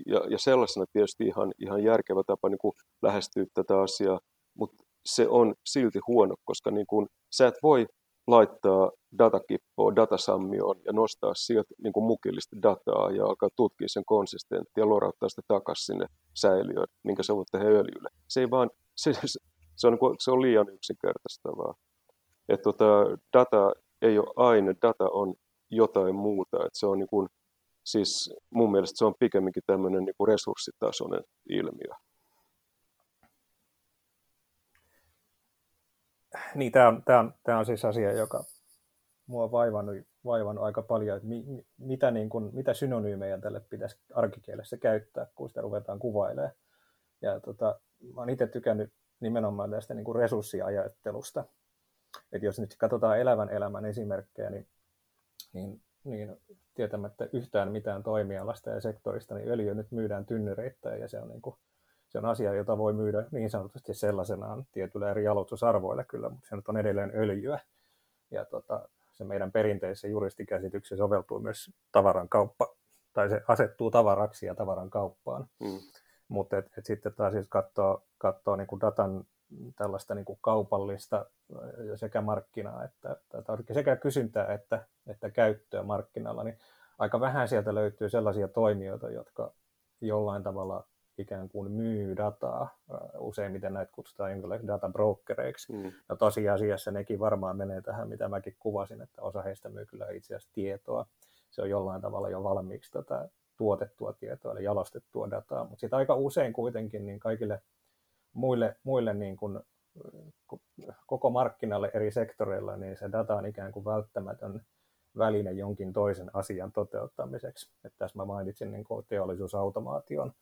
ja, ja sellaisena tietysti ihan, ihan järkevä tapa niin kuin lähestyä tätä asiaa, mutta se on silti huono, koska niin kuin, sä et voi laittaa datakippoa datasammioon ja nostaa sieltä niin kuin mukillista dataa ja alkaa tutkia sen konsistenttia ja lorauttaa sitä takaisin sinne säiliöön, minkä sä voit tehdä öljylle. Se, ei vaan, se, se, on, niin se on liian yksinkertaistavaa. Et tota, data ei ole aine, data on jotain muuta. Et se on niin kuin, siis mun mielestä se on pikemminkin tämmöinen niin kuin resurssitasoinen ilmiö. Niin, tämä on, tämä on, tämä on siis asia, joka mua on vaivannut, vaivannut aika paljon, että mi, mitä, niin kuin, mitä synonyymejä tälle pitäisi arkikielessä käyttää, kun sitä ruvetaan kuvailemaan. Ja tota, mä oon itse tykännyt nimenomaan tästä niin kuin resurssiajattelusta. Että jos nyt katsotaan elävän elämän esimerkkejä, niin, niin, niin tietämättä yhtään mitään toimialasta ja sektorista, niin öljy nyt myydään tynnyreittäin ja se on, niin kuin, se on asia, jota voi myydä niin sanotusti sellaisenaan tietyillä eri jalostusarvoilla kyllä, mutta se nyt on edelleen öljyä. Ja tota, se meidän perinteisessä juristikäsityksessä soveltuu myös tavaran kauppa, tai se asettuu tavaraksi ja tavaran kauppaan. Mm. Mutta et, et sitten taas siis katsoo, katsoo niin kuin datan tällaista niin kuin kaupallista sekä markkinaa että, että sekä kysyntää että, että käyttöä markkinalla, niin aika vähän sieltä löytyy sellaisia toimijoita, jotka jollain tavalla ikään kuin myy dataa. Useimmiten näitä kutsutaan jonkinlaisiksi databrokereiksi. Mm. No tosiasiassa nekin varmaan menee tähän, mitä mäkin kuvasin, että osa heistä myy kyllä itse asiassa tietoa. Se on jollain tavalla jo valmiiksi tätä tuotettua tietoa, eli jalostettua dataa. Mutta sitten aika usein kuitenkin niin kaikille muille, muille niin kuin, koko markkinalle eri sektoreilla, niin se data on ikään kuin välttämätön väline jonkin toisen asian toteuttamiseksi. Että tässä mä mainitsin niin kuin teollisuusautomaation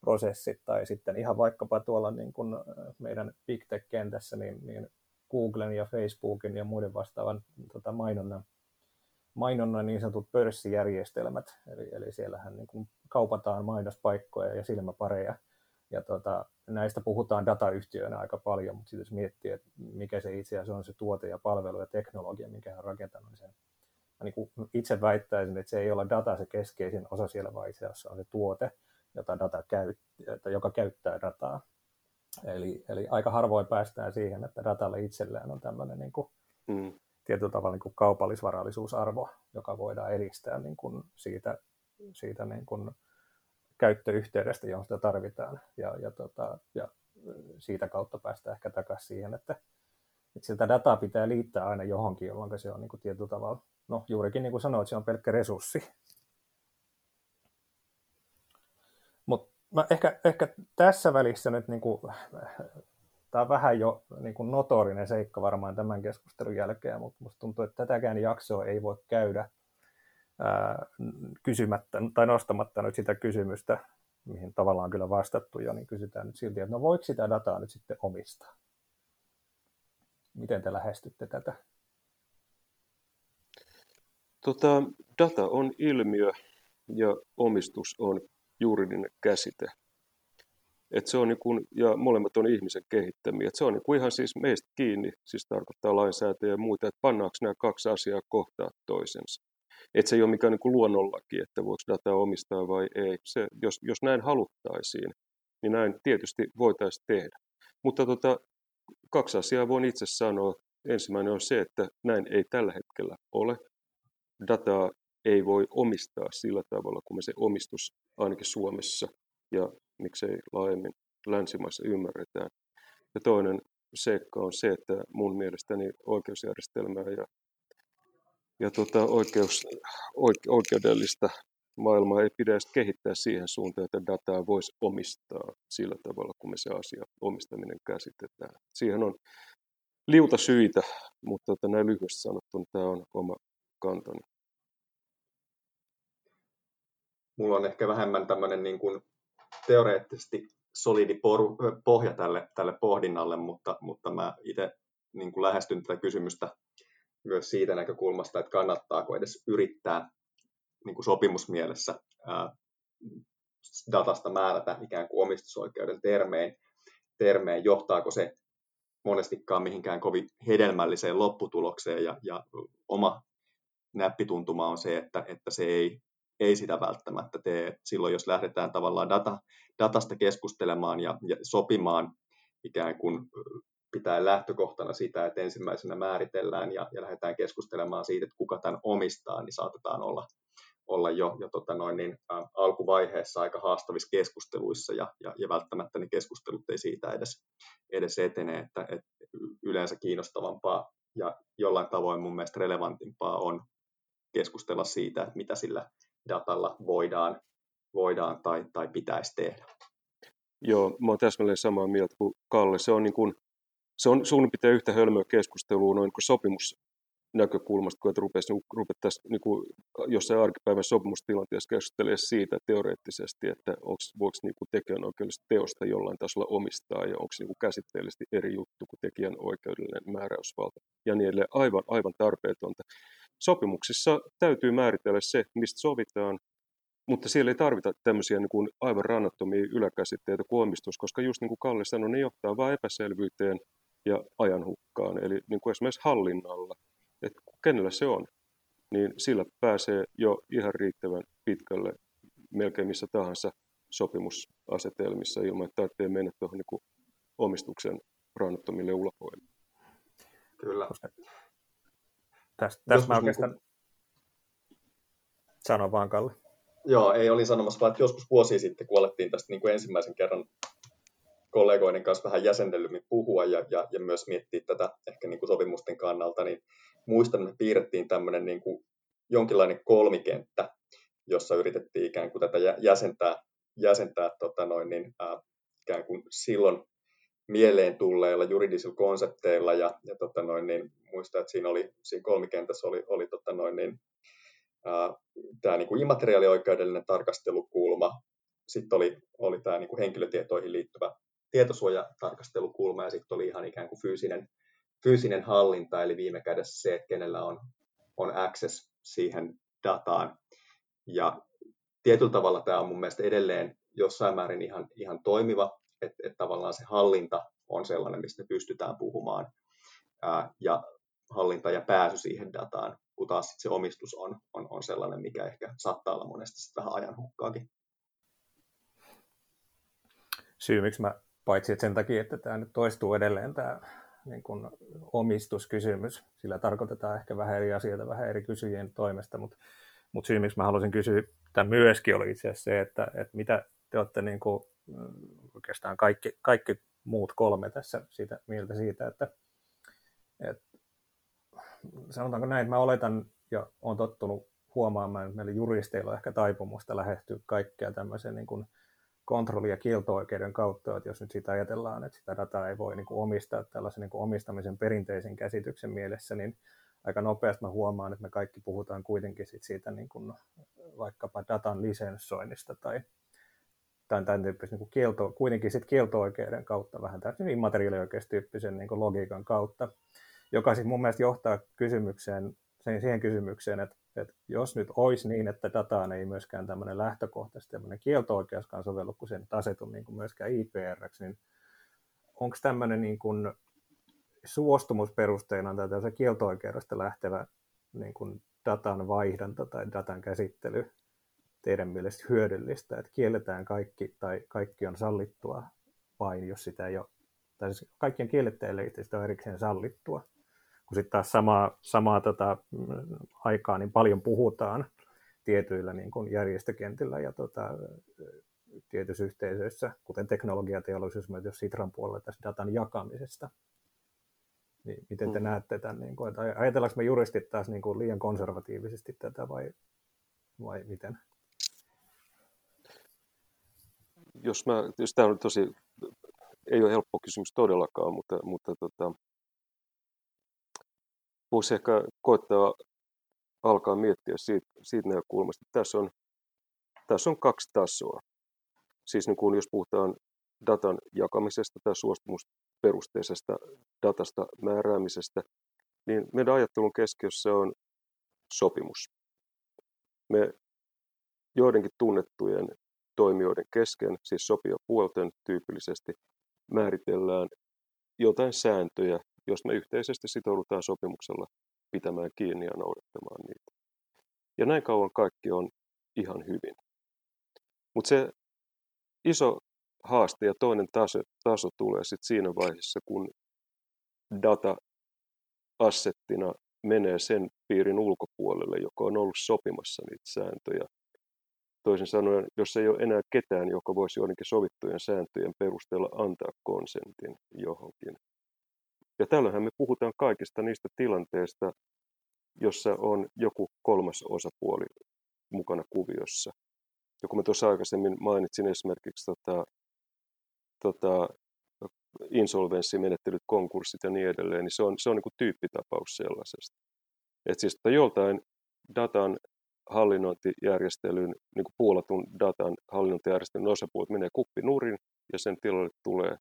prosessit tai sitten ihan vaikkapa tuolla niin kuin meidän Big Tech-kentässä, niin, niin Googlen ja Facebookin ja muiden vastaavan tota, mainonnan, mainonnan niin sanotut pörssijärjestelmät, eli, eli siellähän niin kuin kaupataan mainospaikkoja ja silmäpareja, ja tota, näistä puhutaan datayhtiöinä aika paljon, mutta sitten jos miettii, että mikä se itse asiassa on se tuote ja palvelu ja teknologia, mikä on rakentanut, niin sen niin kuin itse väittäisin, että se ei ole data se keskeisin osa siellä, vaan itse asiassa on se tuote, jota data käy, joka käyttää dataa. Eli, eli aika harvoin päästään siihen, että datalle itsellään on tämmöinen niin kuin, mm. tietyllä tavalla niin kuin kaupallisvarallisuusarvo, joka voidaan edistää niin kuin siitä, siitä niin kuin käyttöyhteydestä, johon sitä tarvitaan. Ja, ja, tota, ja siitä kautta päästään ehkä takaisin siihen, että, että sitä dataa pitää liittää aina johonkin, jolloin se on niin kuin tietyllä tavalla, no juurikin niin kuin sanoit, se on pelkkä resurssi. Mutta ehkä, ehkä tässä välissä nyt, niin kuin, tämä on vähän jo niin kuin notorinen seikka varmaan tämän keskustelun jälkeen, mutta minusta tuntuu, että tätäkään jaksoa ei voi käydä kysymättä tai nostamatta nyt sitä kysymystä, mihin tavallaan kyllä vastattu jo, niin kysytään nyt silti, että no voiko sitä dataa nyt sitten omistaa? Miten te lähestytte tätä? Tota, data on ilmiö ja omistus on juridinen käsite. Et se on niin kuin, ja molemmat on ihmisen kehittämiä. Et se on niin ihan siis meistä kiinni, siis tarkoittaa lainsäätäjä ja muita, että pannaanko nämä kaksi asiaa kohtaa toisensa. Et se ei ole mikään niin kuin luonnollaki, että voiko dataa omistaa vai ei. Se, jos, jos näin haluttaisiin, niin näin tietysti voitaisiin tehdä. Mutta tota, kaksi asiaa voin itse sanoa. Ensimmäinen on se, että näin ei tällä hetkellä ole. Dataa ei voi omistaa sillä tavalla, kun me se omistus ainakin Suomessa ja miksei laajemmin länsimaissa ymmärretään. Ja toinen seikka on se, että mun mielestäni oikeusjärjestelmää ja ja tuota, oikeus, oike, oikeudellista maailmaa ei pidä kehittää siihen suuntaan, että dataa voisi omistaa sillä tavalla, kun me se asia omistaminen käsitetään. Siihen on liuta syitä, mutta tuota, näin lyhyesti sanottuna tämä on oma kantani. Mulla on ehkä vähemmän tämmöinen niin kuin teoreettisesti solidi por, pohja tälle, tälle pohdinnalle, mutta, mutta mä itse niin kuin lähestyn tätä kysymystä myös siitä näkökulmasta, että kannattaako edes yrittää niin kuin sopimusmielessä ää, datasta määrätä ikään kuin omistusoikeuden termein. termejä, johtaako se monestikaan mihinkään kovin hedelmälliseen lopputulokseen ja, ja oma näppituntuma on se, että, että se ei, ei sitä välttämättä tee. Silloin jos lähdetään tavallaan data, datasta keskustelemaan ja, ja sopimaan ikään kuin pitää lähtökohtana sitä, että ensimmäisenä määritellään ja, ja lähdetään keskustelemaan siitä, että kuka tämän omistaa, niin saatetaan olla, olla jo, jo tota noin, niin, ä, alkuvaiheessa aika haastavissa keskusteluissa ja, ja, ja välttämättä ne keskustelut ei siitä edes, edes etene, että, että yleensä kiinnostavampaa ja jollain tavoin mun mielestä relevantimpaa on keskustella siitä, että mitä sillä datalla voidaan, voidaan tai, tai pitäisi tehdä. Joo, mä oon täsmälleen samaa mieltä kuin Kalle. Se on, niin kuin, se on suunnin pitää yhtä hölmöä keskustelua noin kuin sopimus näkökulmasta, kun rupesi, niin rupettaisiin niin kuin jossain arkipäivän sopimustilanteessa keskustelemaan siitä teoreettisesti, että onko, voiko niin tekijänoikeudellista teosta jollain tasolla omistaa ja onko niin käsitteellisesti eri juttu kuin tekijän oikeudellinen määräysvalta ja niin edelleen. Aivan, aivan tarpeetonta. Sopimuksissa täytyy määritellä se, mistä sovitaan, mutta siellä ei tarvita tämmöisiä niin kuin aivan rannattomia yläkäsitteitä kuin omistus, koska just niin kuin Kalle sanoi, ne johtaa vain epäselvyyteen ja ajanhukkaan, eli niin kuin esimerkiksi hallinnalla että kenellä se on, niin sillä pääsee jo ihan riittävän pitkälle melkein missä tahansa sopimusasetelmissa ilman, että tarvitsee mennä tuohon niin omistuksen rannottomille ulakoille. Kyllä. Tästä, tästä mä oikeastaan... Niin Sano vaan, Kalle. Joo, ei olin sanomassa vaan, että joskus vuosi sitten, kun alettiin tästä niin kuin ensimmäisen kerran kollegoiden kanssa vähän jäsennellymmin puhua ja, ja, ja myös miettiä tätä ehkä niin kuin sopimusten kannalta, niin muistan, että me piirrettiin tämmöinen niin kuin jonkinlainen kolmikenttä, jossa yritettiin ikään kuin tätä jäsentää, jäsentää tota noin, niin, ää, ikään kuin silloin mieleen tulleilla juridisilla konsepteilla ja, ja tota noin, niin, muistan, että siinä, oli, siinä kolmikentässä oli, oli tota noin, niin, tämä niin immateriaalioikeudellinen tarkastelukulma, sitten oli, oli tämä niin henkilötietoihin liittyvä tietosuojatarkastelukulma ja sitten oli ihan ikään kuin fyysinen fyysinen hallinta, eli viime kädessä se, että kenellä on, on access siihen dataan. Ja tietyllä tavalla tämä on mun mielestä edelleen jossain määrin ihan, ihan toimiva, että, että tavallaan se hallinta on sellainen, mistä pystytään puhumaan, ää, ja hallinta ja pääsy siihen dataan, kun taas se omistus on, on, on sellainen, mikä ehkä saattaa olla monesti vähän ajanhukkaakin. Syy, miksi mä, paitsi sen takia, että tämä nyt toistuu edelleen tämä niin kuin omistuskysymys. Sillä tarkoitetaan ehkä vähän eri asioita vähän eri kysyjien toimesta, mutta, mutta syy, miksi mä halusin kysyä tämä myöskin oli itse asiassa se, että, että mitä te olette niin kuin, mm, oikeastaan kaikki, kaikki muut kolme tässä siitä, mieltä siitä, että, että sanotaanko näin, että mä oletan ja olen tottunut huomaamaan, että meillä juristeilla on ehkä taipumusta lähestyä kaikkea tämmöisen niin kuin kontrolli- ja kielto-oikeuden kautta, että jos nyt sitä ajatellaan, että sitä dataa ei voi niin kuin omistaa tällaisen niin kuin omistamisen perinteisen käsityksen mielessä, niin aika nopeasti mä huomaan, että me kaikki puhutaan kuitenkin sit siitä niin kuin vaikkapa datan lisenssoinnista tai tämän, tämän tyyppisen niin kielto, kuitenkin sit kielto-oikeuden kautta, vähän tämmöisen immateriaalioikeustyyppisen niin kuin logiikan kautta, joka sitten mun mielestä johtaa kysymykseen, siihen kysymykseen, että että jos nyt olisi niin, että dataan ei myöskään tämmöinen lähtökohtaisesti tämmöinen kielto-oikeuskaan sovellu, kun se asetu niin kuin myöskään IPR, niin onko tämmöinen niin kuin suostumusperusteena tai tämmöisen kielto-oikeudesta lähtevä niin kuin datan vaihdanta tai datan käsittely teidän mielestä hyödyllistä, että kielletään kaikki tai kaikki on sallittua vain, jos sitä ei ole, tai siis kaikkien kielletteille sitä on erikseen sallittua kun sitten taas samaa, samaa tota, aikaa niin paljon puhutaan tietyillä niin kuin järjestökentillä ja tota, tietyissä yhteisöissä, kuten teknologiateollisuus, myös Sitran puolella tästä datan jakamisesta. Niin miten te mm. näette tämän? Niin kuin, että ajatellaanko me juristit taas niin kuin liian konservatiivisesti tätä vai, vai miten? Jos mä, jos tämä on tosi, ei ole helppo kysymys todellakaan, mutta, mutta tota, voisi ehkä koittaa alkaa miettiä siitä, siitä näkökulmasta, että tässä on, tässä on kaksi tasoa. Siis niin kuin jos puhutaan datan jakamisesta tai suostumusperusteisesta datasta määräämisestä, niin meidän ajattelun keskiössä on sopimus. Me joidenkin tunnettujen toimijoiden kesken, siis puolten tyypillisesti, määritellään jotain sääntöjä, jos me yhteisesti sitoudutaan sopimuksella pitämään kiinni ja noudattamaan niitä. Ja näin kauan kaikki on ihan hyvin. Mutta se iso haaste ja toinen taso, taso tulee sitten siinä vaiheessa, kun data assettina menee sen piirin ulkopuolelle, joka on ollut sopimassa niitä sääntöjä. Toisin sanoen, jos ei ole enää ketään, joka voisi joidenkin sovittujen sääntöjen perusteella antaa konsentin johonkin. Ja tällöinhän me puhutaan kaikista niistä tilanteista, jossa on joku kolmas osapuoli mukana kuviossa. Ja kun mä tuossa aikaisemmin mainitsin esimerkiksi tota, tota, insolvenssimenettelyt, konkurssit ja niin edelleen, niin se on, se on niin tyyppitapaus sellaisesta. Että siis että joltain datan hallinnointijärjestelyn, niin kuin puolatun datan hallinnointijärjestelyn osapuolet menee kuppi nurin ja sen tilalle tulee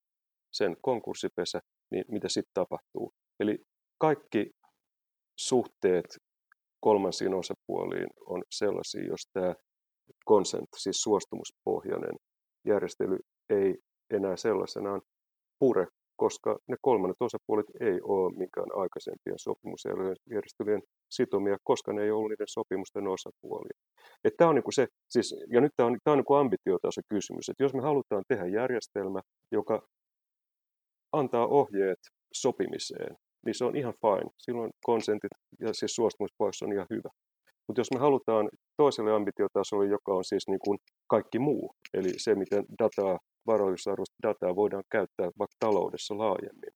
sen konkurssipesä, niin mitä sitten tapahtuu. Eli kaikki suhteet kolmansiin osapuoliin on sellaisia, jos tämä consent, siis suostumuspohjainen järjestely ei enää sellaisenaan pure, koska ne kolmannet osapuolet ei ole minkään aikaisempien sopimusjärjestelyjen sitomia, koska ne ei ollut niiden sopimusten osapuolia. Että tämä on niin se, siis, ja nyt tämä on, tämä on niin ambitiotaso kysymys, että jos me halutaan tehdä järjestelmä, joka antaa ohjeet sopimiseen, niin se on ihan fine. Silloin konsentit ja siis suostumuspohjassa on ihan hyvä. Mutta jos me halutaan toiselle ambitiotasolle, joka on siis niin kuin kaikki muu, eli se, miten dataa varoitusarvoista dataa voidaan käyttää vaikka taloudessa laajemmin.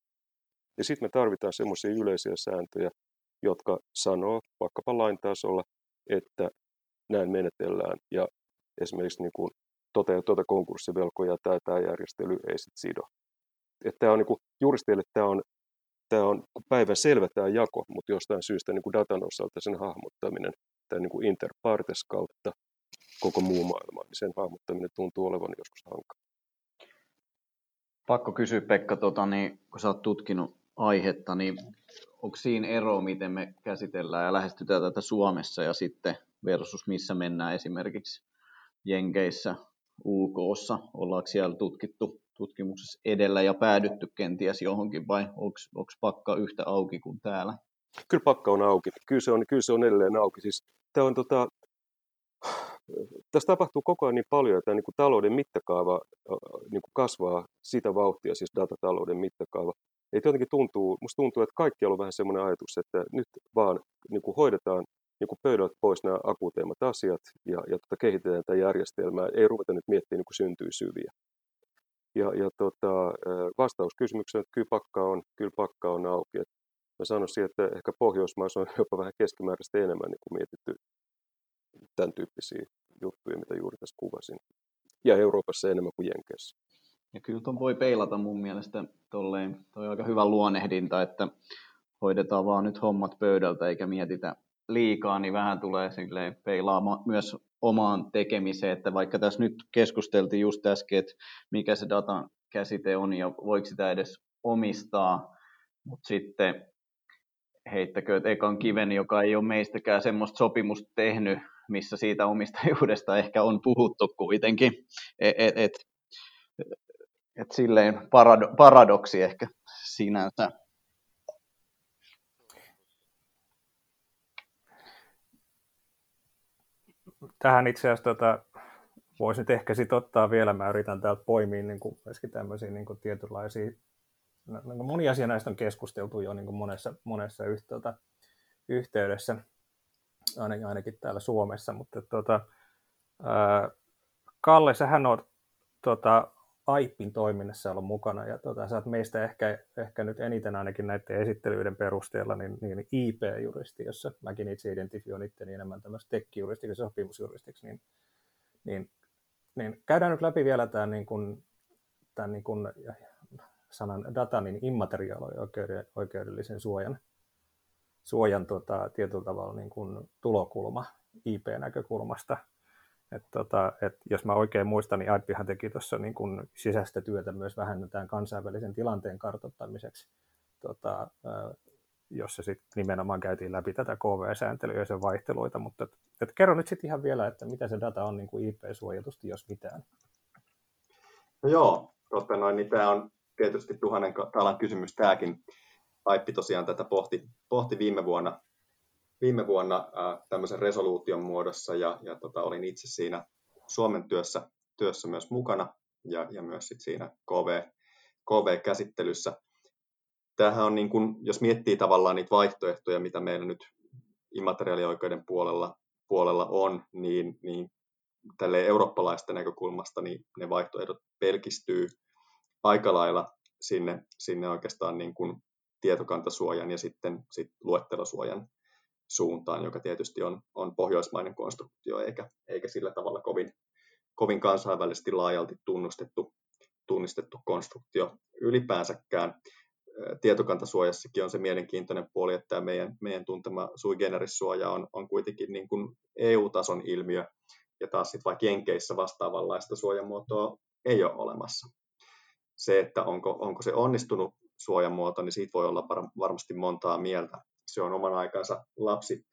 Ja sitten me tarvitaan semmoisia yleisiä sääntöjä, jotka sanoo vaikkapa lain tasolla, että näin menetellään ja esimerkiksi niin kuin tote, tuota konkurssivelkoja tai tämä järjestely ei sitten sido. Että tämä on niin juristeille tämä on, tämä on päivän selvä tämä jako, mutta jostain syystä niin kuin datan osalta sen hahmottaminen tämän niin interpartes kautta koko muu maailma, niin sen hahmottaminen tuntuu olevan joskus hankala. Pakko kysyä Pekka, tota, niin, kun sä oot tutkinut aihetta, niin onko siinä ero, miten me käsitellään ja lähestytään tätä Suomessa ja sitten versus missä mennään esimerkiksi Jenkeissä, UKssa, ollaanko siellä tutkittu tutkimuksessa edellä ja päädytty kenties johonkin vai onko pakka yhtä auki kuin täällä? Kyllä pakka on auki. Kyllä se on, kyllä se on edelleen auki. Siis, tämä on tota, tässä tapahtuu koko ajan niin paljon, että niin kuin talouden mittakaava niin kuin kasvaa sitä vauhtia, siis datatalouden mittakaava. Ei jotenkin tuntuu, musta tuntuu, että kaikki on vähän semmoinen ajatus, että nyt vaan niin kuin hoidetaan niin kuin pöydältä pois nämä akuuteimmat asiat ja, ja tota, kehitetään tätä järjestelmää. Ei ruveta nyt miettimään niin syntyy syviä. Ja, ja tota, vastaus kysymykseen, että kyllä pakka on, kyllä pakka on auki. Et mä sanoisin, että ehkä Pohjoismaissa on jopa vähän keskimääräistä enemmän niin kuin mietitty tämän tyyppisiä juttuja, mitä juuri tässä kuvasin. Ja Euroopassa enemmän kuin Jenkeissä. Ja kyllä tuon voi peilata mun mielestä tolleen, toi aika hyvä luonehdinta, että hoidetaan vaan nyt hommat pöydältä eikä mietitä liikaa, niin vähän tulee silleen peilaamaan myös omaan tekemiseen, että vaikka tässä nyt keskusteltiin just äsken, että mikä se datan käsite on ja voiko sitä edes omistaa, mutta sitten heittäkööt ekan kiven, joka ei ole meistäkään semmoista sopimusta tehnyt, missä siitä omistajuudesta ehkä on puhuttu kuitenkin. Et, et, et, et silleen parado, paradoksi ehkä sinänsä. Tähän itse asiassa tota, voisi nyt ehkä sit ottaa vielä, mä yritän täältä poimia niin kuin, myöskin tämmöisiä niin kuin tietynlaisia, no, niin moni asia näistä on keskusteltu jo niin kuin monessa, monessa yhteydessä, yhteydessä ainakin, ainakin täällä Suomessa, mutta tuota, ää, Kalle, sähän oot tuota, AIPin toiminnassa ollut mukana, ja tuota, sä oot meistä ehkä, ehkä nyt eniten ainakin näiden esittelyiden perusteella niin, niin IP-juristi, jossa mäkin itse identifioin itteni enemmän tämmöistä tech-juristiksi ja sopimusjuristiksi, niin, niin, niin käydään nyt läpi vielä tämän, niin kuin, tämän niin kuin, sanan datan niin immateriaalioikeudellisen suojan suojan tota, tietyllä tavalla niin kuin tulokulma IP-näkökulmasta. Et, tota, et jos mä oikein muistan, niin IPhän teki tuossa niin kuin sisäistä työtä myös vähän tämän kansainvälisen tilanteen kartoittamiseksi, tota, jossa sitten nimenomaan käytiin läpi tätä KV-sääntelyä ja sen vaihteluita, mutta et, et kerro nyt sitten ihan vielä, että mitä se data on niin kuin IP-suojatusti, jos mitään. No joo, totta noin, niin tämä on tietysti tuhannen talan kysymys tämäkin. Aippi tosiaan tätä pohti, pohti viime vuonna, viime vuonna tämmöisen resoluution muodossa ja, ja tota, olin itse siinä Suomen työssä, työssä myös mukana ja, ja myös sit siinä KV, KV-käsittelyssä. Tämähän on, niin kun, jos miettii tavallaan niitä vaihtoehtoja, mitä meillä nyt immateriaalioikeuden puolella, puolella on, niin, niin tälle eurooppalaista näkökulmasta niin ne vaihtoehdot pelkistyy aika lailla sinne, sinne oikeastaan niin kuin tietokantasuojan ja sitten sit luettelosuojan suuntaan, joka tietysti on, on pohjoismainen konstruktio eikä, eikä sillä tavalla kovin, kovin kansainvälisesti laajalti tunnustettu, tunnistettu konstruktio ylipäänsäkään. Tietokantasuojassakin on se mielenkiintoinen puoli, että meidän, meidän tuntema sui generis-suoja on, on kuitenkin niin kuin EU-tason ilmiö, ja taas sitten vaikka Jenkeissä vastaavanlaista suojamuotoa ei ole olemassa. Se, että onko, onko se onnistunut suojamuoto, niin siitä voi olla varmasti montaa mieltä. Se on oman aikansa lapsi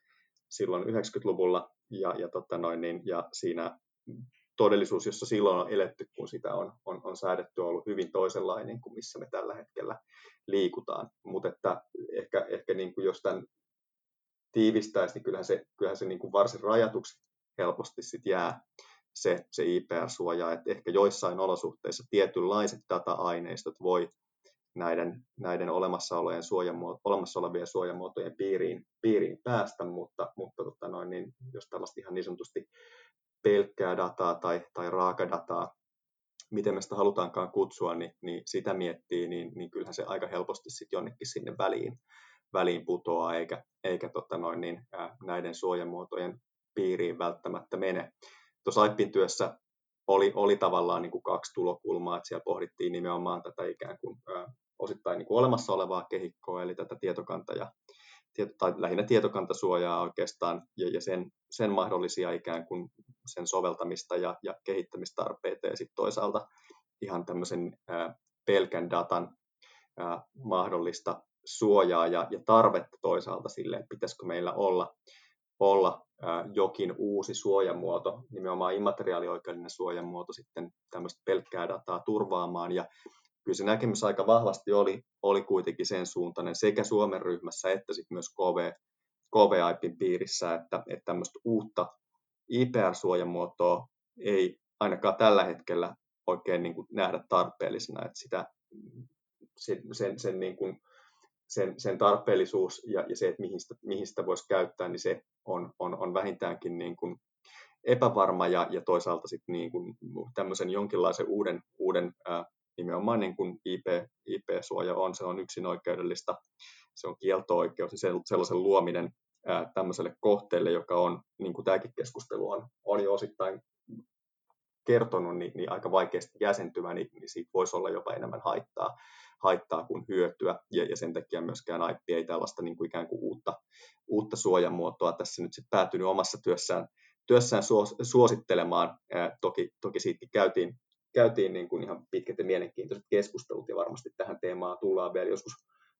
silloin 90-luvulla ja, ja, tota noin, niin, ja siinä todellisuus, jossa silloin on eletty, kun sitä on, on, on säädetty, on ollut hyvin toisenlainen kuin missä me tällä hetkellä liikutaan. Mutta että ehkä, ehkä niin kuin jos tämän tiivistäisi, niin kyllähän se, kyllähän se niin kuin varsin rajatuksi helposti sit jää se, se IPR-suoja, että ehkä joissain olosuhteissa tietynlaiset data-aineistot voi näiden, näiden olemassa, suojamuoto, olemassa olevien suojamuotojen piiriin, piiriin päästä, mutta, mutta tota noin, niin jos tällaista ihan niin sanotusti pelkkää dataa tai, tai raakadataa, miten me sitä halutaankaan kutsua, niin, niin sitä miettii, niin, niin kyllähän se aika helposti sitten jonnekin sinne väliin, väliin putoaa, eikä, eikä tota noin, niin, ää, näiden suojamuotojen piiriin välttämättä mene. Tuossa Aippin työssä oli, oli tavallaan niin kuin kaksi tulokulmaa, että siellä pohdittiin nimenomaan tätä ikään kuin osittain niin kuin olemassa olevaa kehikkoa, eli tätä tietokanta- ja tai lähinnä tietokantasuojaa oikeastaan ja, ja sen, sen mahdollisia ikään kuin sen soveltamista ja, ja kehittämistarpeita ja sitten toisaalta ihan tämmöisen ää, pelkän datan ää, mahdollista suojaa ja, ja tarvetta toisaalta sille, että pitäisikö meillä olla, olla jokin uusi suojamuoto, nimenomaan immateriaalioikeudellinen suojamuoto sitten tämmöistä pelkkää dataa turvaamaan ja kyllä se näkemys aika vahvasti oli, oli kuitenkin sen suuntainen sekä Suomen ryhmässä että sitten myös KV, KVIPin piirissä, että, että tämmöistä uutta IPR-suojamuotoa ei ainakaan tällä hetkellä oikein niin kuin nähdä tarpeellisena, että sitä, sen, sen, sen, niin kuin, sen, sen tarpeellisuus ja, ja se, että mihin sitä, mihin sitä voisi käyttää, niin se on, on, on vähintäänkin niin kuin epävarma ja, ja toisaalta sitten niin kuin tämmöisen jonkinlaisen uuden, uuden nimenomaan niin kuin IP, IP-suoja on, se on yksin oikeudellista, se on kielto-oikeus, niin sellaisen luominen ää, tämmöiselle kohteelle, joka on, niin kuin tämäkin keskustelu on, on jo osittain kertonut, niin, niin aika vaikeasti jäsentyvä, niin, niin siitä voisi olla jopa enemmän haittaa, haittaa kuin hyötyä, ja, ja sen takia myöskään IP ei tällaista niin kuin ikään kuin uutta, uutta suojamuotoa tässä nyt sitten päätynyt omassa työssään, työssään suosittelemaan. Ää, toki, toki siitä käytiin käytiin niin kuin ihan pitkät ja mielenkiintoiset keskustelut ja varmasti tähän teemaan tullaan vielä joskus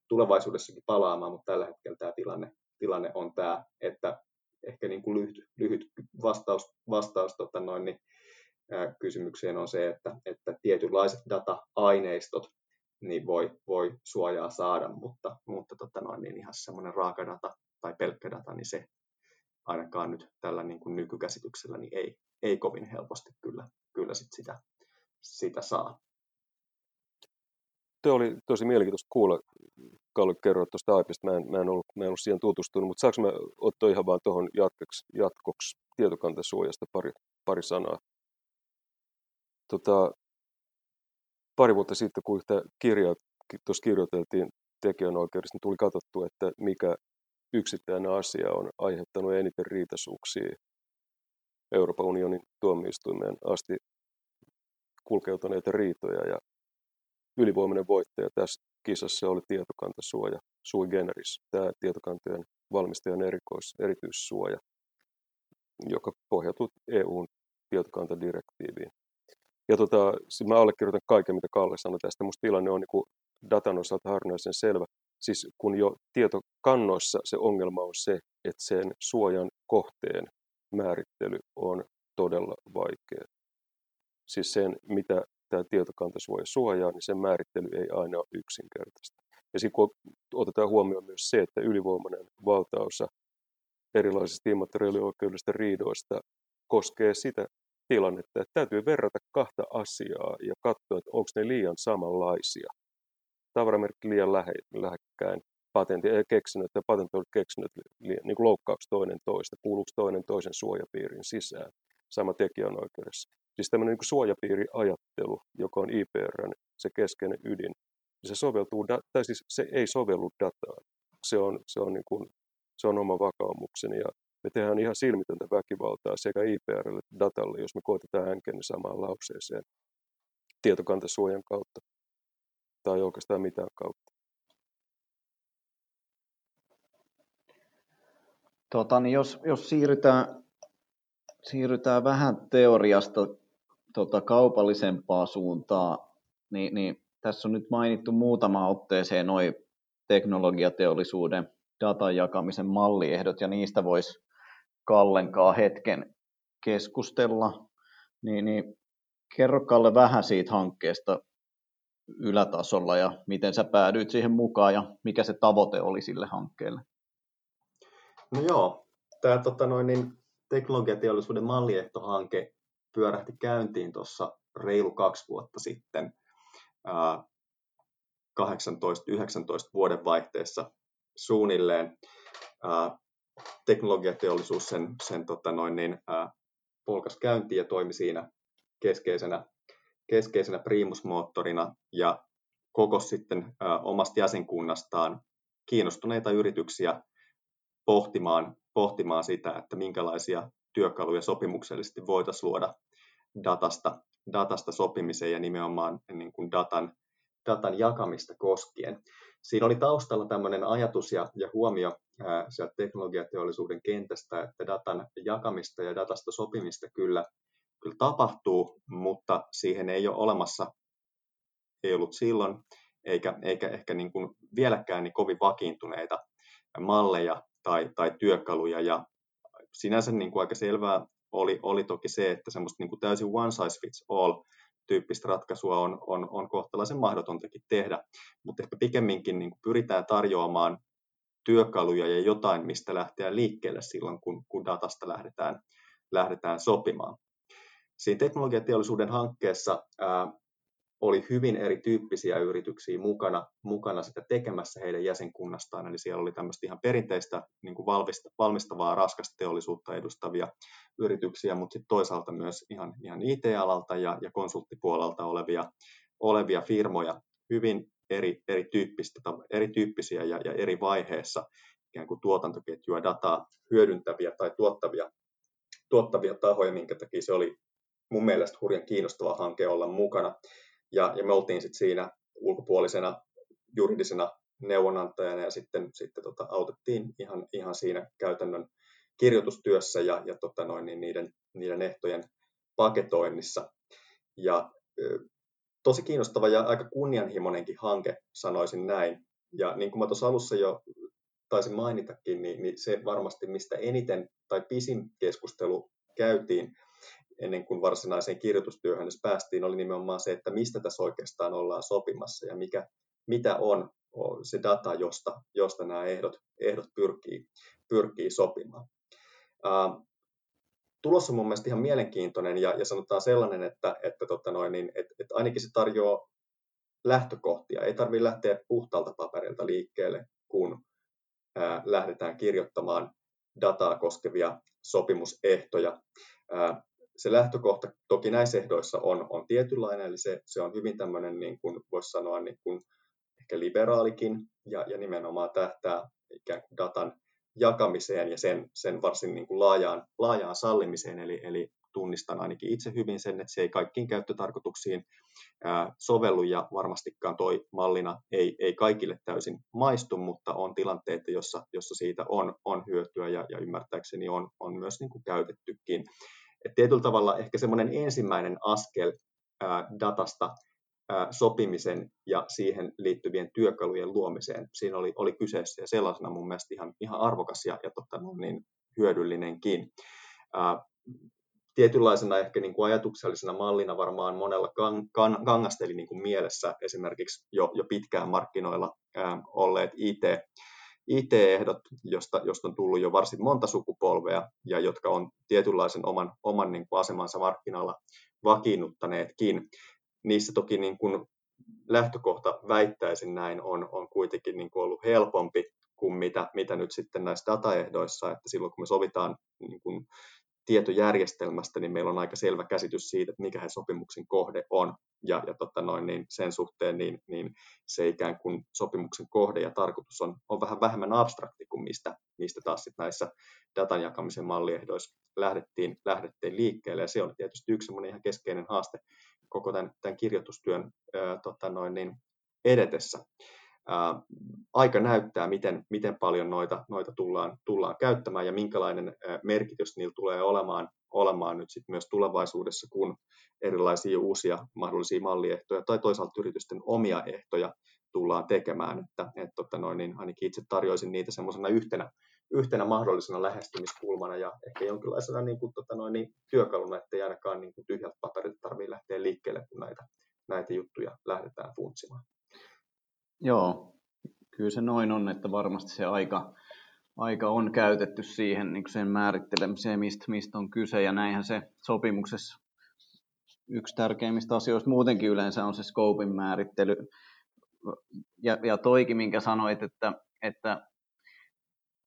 tulevaisuudessakin palaamaan, mutta tällä hetkellä tämä tilanne, tilanne on tämä, että ehkä niin kuin lyhyt, lyhyt vastaus, vastaus tota noin, niin, ää, kysymykseen on se, että, että tietynlaiset data-aineistot niin voi, voi suojaa saada, mutta, mutta tota noin, niin ihan semmoinen raaka data tai pelkkä data, niin se ainakaan nyt tällä niin kuin nykykäsityksellä niin ei, ei kovin helposti kyllä, kyllä sit sitä sitä saa. Tuo oli tosi mielenkiintoista kuulla, Kalle kerroit tuosta AIPista. Mä en, mä en, ollut, mä en ollut siihen tutustunut, mutta saanko mä ottaa ihan vaan tuohon jatkoksi, jatkoksi tietokantasuojasta pari, pari sanaa? Tota, pari vuotta sitten, kun yhtä kirjaa tuossa kirjoiteltiin tekijänoikeudesta, niin tuli katsottu, että mikä yksittäinen asia on aiheuttanut eniten riitaisuuksia Euroopan unionin tuomioistuimeen asti kulkeutuneita riitoja ja ylivoimainen voittaja tässä kisassa oli tietokantasuoja sui generis, tämä tietokantojen valmistajan erikois, erityissuoja, joka pohjautuu EUn tietokantadirektiiviin. Ja tota, siis mä allekirjoitan kaiken, mitä Kalle sanoi tästä. Minusta tilanne on niin kuin datan osalta harvinaisen selvä. Siis kun jo tietokannoissa se ongelma on se, että sen suojan kohteen määrittely on todella vaikea siis sen, mitä tämä tietokantasuoja suojaa, niin sen määrittely ei aina ole yksinkertaista. Ja sitten kun otetaan huomioon myös se, että ylivoimainen valtaosa erilaisista immateriaalioikeudellisista riidoista koskee sitä tilannetta, että täytyy verrata kahta asiaa ja katsoa, että onko ne liian samanlaisia. Tavaramerkki liian lähe, lähekkäin, patentti, keksinyt ja patentoidut keksinyt niin kuin loukkaaksi toinen toista, kuuluuko toinen toisen suojapiirin sisään, sama tekijänoikeudessa. Siis tämmöinen niin suojapiiriajattelu, joka on IPRn se keskeinen ydin, niin se, soveltuu, tai siis se ei sovellu dataan. Se on, se on, niin kuin, se on oma vakaumukseni ja me tehdään ihan silmitöntä väkivaltaa sekä IPRlle että datalle, jos me koitetaan hänkenni samaan lauseeseen tietokantasuojan kautta tai oikeastaan mitään kautta. Tota, niin jos, jos siirrytään, siirrytään vähän teoriasta tota, kaupallisempaa suuntaa, niin, niin tässä on nyt mainittu muutama otteeseen noin teknologiateollisuuden datan jakamisen malliehdot, ja niistä voisi Kallenkaan hetken keskustella. Niin, niin kerro Kalle vähän siitä hankkeesta ylätasolla ja miten sä päädyit siihen mukaan ja mikä se tavoite oli sille hankkeelle? No joo, tämä tota noin, niin, teknologiateollisuuden malliehtohanke pyörähti käyntiin tuossa reilu kaksi vuotta sitten, 18-19 vuoden vaihteessa suunnilleen. Teknologiateollisuus sen, sen tota noin, niin, polkas käyntiin ja toimi siinä keskeisenä, keskeisenä primusmoottorina ja koko sitten omasta jäsenkunnastaan kiinnostuneita yrityksiä pohtimaan, pohtimaan sitä, että minkälaisia työkaluja sopimuksellisesti voitaisiin luoda datasta, datasta sopimiseen ja nimenomaan niin kuin datan, datan jakamista koskien. Siinä oli taustalla tämmöinen ajatus ja, ja huomio ää, sieltä teknologiateollisuuden kentästä, että datan jakamista ja datasta sopimista kyllä, kyllä tapahtuu, mutta siihen ei ole olemassa, ei ollut silloin, eikä, eikä ehkä niin kuin vieläkään niin kovin vakiintuneita malleja tai, tai työkaluja. Ja sinänsä niin kuin aika selvää oli, oli toki se, että semmoista niin kuin täysin one size fits all tyyppistä ratkaisua on, on, on kohtalaisen mahdotontakin tehdä, mutta ehkä pikemminkin niin kuin pyritään tarjoamaan työkaluja ja jotain, mistä lähteä liikkeelle silloin, kun, kun datasta lähdetään, lähdetään sopimaan. Siinä teknologiateollisuuden hankkeessa ää, oli hyvin erityyppisiä yrityksiä mukana, mukana sitä tekemässä heidän jäsenkunnastaan. Eli siellä oli tämmöistä ihan perinteistä niin kuin valmistavaa raskasta teollisuutta edustavia yrityksiä, mutta sitten toisaalta myös ihan, ihan IT-alalta ja, ja konsulttipuolelta olevia, olevia firmoja, hyvin eri, erityyppistä, erityyppisiä ja, ja eri vaiheessa ikään kuin tuotantoketjua dataa hyödyntäviä tai tuottavia, tuottavia tahoja, minkä takia se oli mun mielestä hurjan kiinnostava hanke olla mukana. Ja, ja me oltiin sitten siinä ulkopuolisena juridisena neuvonantajana ja sitten, sitten tota, autettiin ihan, ihan siinä käytännön kirjoitustyössä ja, ja tota noin, niin niiden, niiden ehtojen paketoinnissa. Ja tosi kiinnostava ja aika kunnianhimoinenkin hanke, sanoisin näin. Ja niin kuin mä tuossa alussa jo taisin mainitakin, niin, niin se varmasti mistä eniten tai pisin keskustelu käytiin ennen kuin varsinaiseen kirjoitustyöhön edes päästiin, oli nimenomaan se, että mistä tässä oikeastaan ollaan sopimassa ja mikä, mitä on se data, josta, josta nämä ehdot, ehdot pyrkii, pyrkii sopimaan. Uh, tulos on mun mielestä ihan mielenkiintoinen ja, ja sanotaan sellainen, että, että, tota noin, niin, että, että ainakin se tarjoaa lähtökohtia. Ei tarvitse lähteä puhtaalta paperilta liikkeelle, kun ää, lähdetään kirjoittamaan dataa koskevia sopimusehtoja. Ää, se lähtökohta toki näissä ehdoissa on, on tietynlainen, eli se, se on hyvin tämmöinen, niin kuin voisi sanoa, niin kuin ehkä liberaalikin, ja, ja nimenomaan tähtää ikään kuin datan jakamiseen ja sen, sen varsin niin kuin laajaan, laajaan sallimiseen, eli, eli tunnistan ainakin itse hyvin sen, että se ei kaikkiin käyttötarkoituksiin ää, sovellu ja varmastikaan toi mallina ei, ei kaikille täysin maistu, mutta on tilanteita, jossa, jossa siitä on, on hyötyä ja, ja ymmärtääkseni on, on myös niin kuin käytettykin. Et tietyllä tavalla ehkä semmoinen ensimmäinen askel ää, datasta sopimisen ja siihen liittyvien työkalujen luomiseen siinä oli, oli kyseessä ja sellaisena mun mielestä ihan, ihan arvokas ja, ja totta, no niin hyödyllinenkin. Ää, tietynlaisena ehkä niin kuin ajatuksellisena mallina varmaan monella kan, kan, kangasteli niin kuin mielessä esimerkiksi jo, jo pitkään markkinoilla ää, olleet IT, IT-ehdot, josta, josta on tullut jo varsin monta sukupolvea ja jotka on tietynlaisen oman, oman niin kuin asemansa markkinoilla vakiinnuttaneetkin. Niissä toki niin kuin lähtökohta, väittäisin näin, on, on kuitenkin niin kuin ollut helpompi kuin mitä, mitä nyt sitten näissä dataehdoissa, että silloin kun me sovitaan niin kuin tietojärjestelmästä, niin meillä on aika selvä käsitys siitä, että mikä se sopimuksen kohde on. Ja, ja tota noin, niin sen suhteen niin, niin se ikään kuin sopimuksen kohde ja tarkoitus on, on vähän vähemmän abstrakti kuin mistä, mistä taas sit näissä datan jakamisen malliehdoissa lähdettiin, lähdettiin liikkeelle. Ja se on tietysti yksi ihan keskeinen haaste koko tämän, tämän kirjoitustyön ää, tota noin, niin edetessä aika näyttää, miten, miten paljon noita, noita tullaan, tullaan käyttämään ja minkälainen merkitys niillä tulee olemaan, olemaan nyt sit myös tulevaisuudessa, kun erilaisia uusia mahdollisia malliehtoja tai toisaalta yritysten omia ehtoja tullaan tekemään. Että, et, tota noin, niin ainakin itse tarjoisin niitä semmoisena yhtenä, yhtenä mahdollisena lähestymiskulmana ja ehkä jonkinlaisena niin kuin, tota noin, niin työkaluna, ettei ainakaan niin kuin tyhjältä paperilta tarvitse lähteä liikkeelle, kun näitä, näitä juttuja lähdetään funtsimaan. Joo, kyllä se noin on, että varmasti se aika, aika on käytetty siihen niin sen määrittelemiseen, mistä, mistä on kyse, ja näinhän se sopimuksessa yksi tärkeimmistä asioista muutenkin yleensä on se scopein määrittely. Ja, ja toikin, minkä sanoit, että, että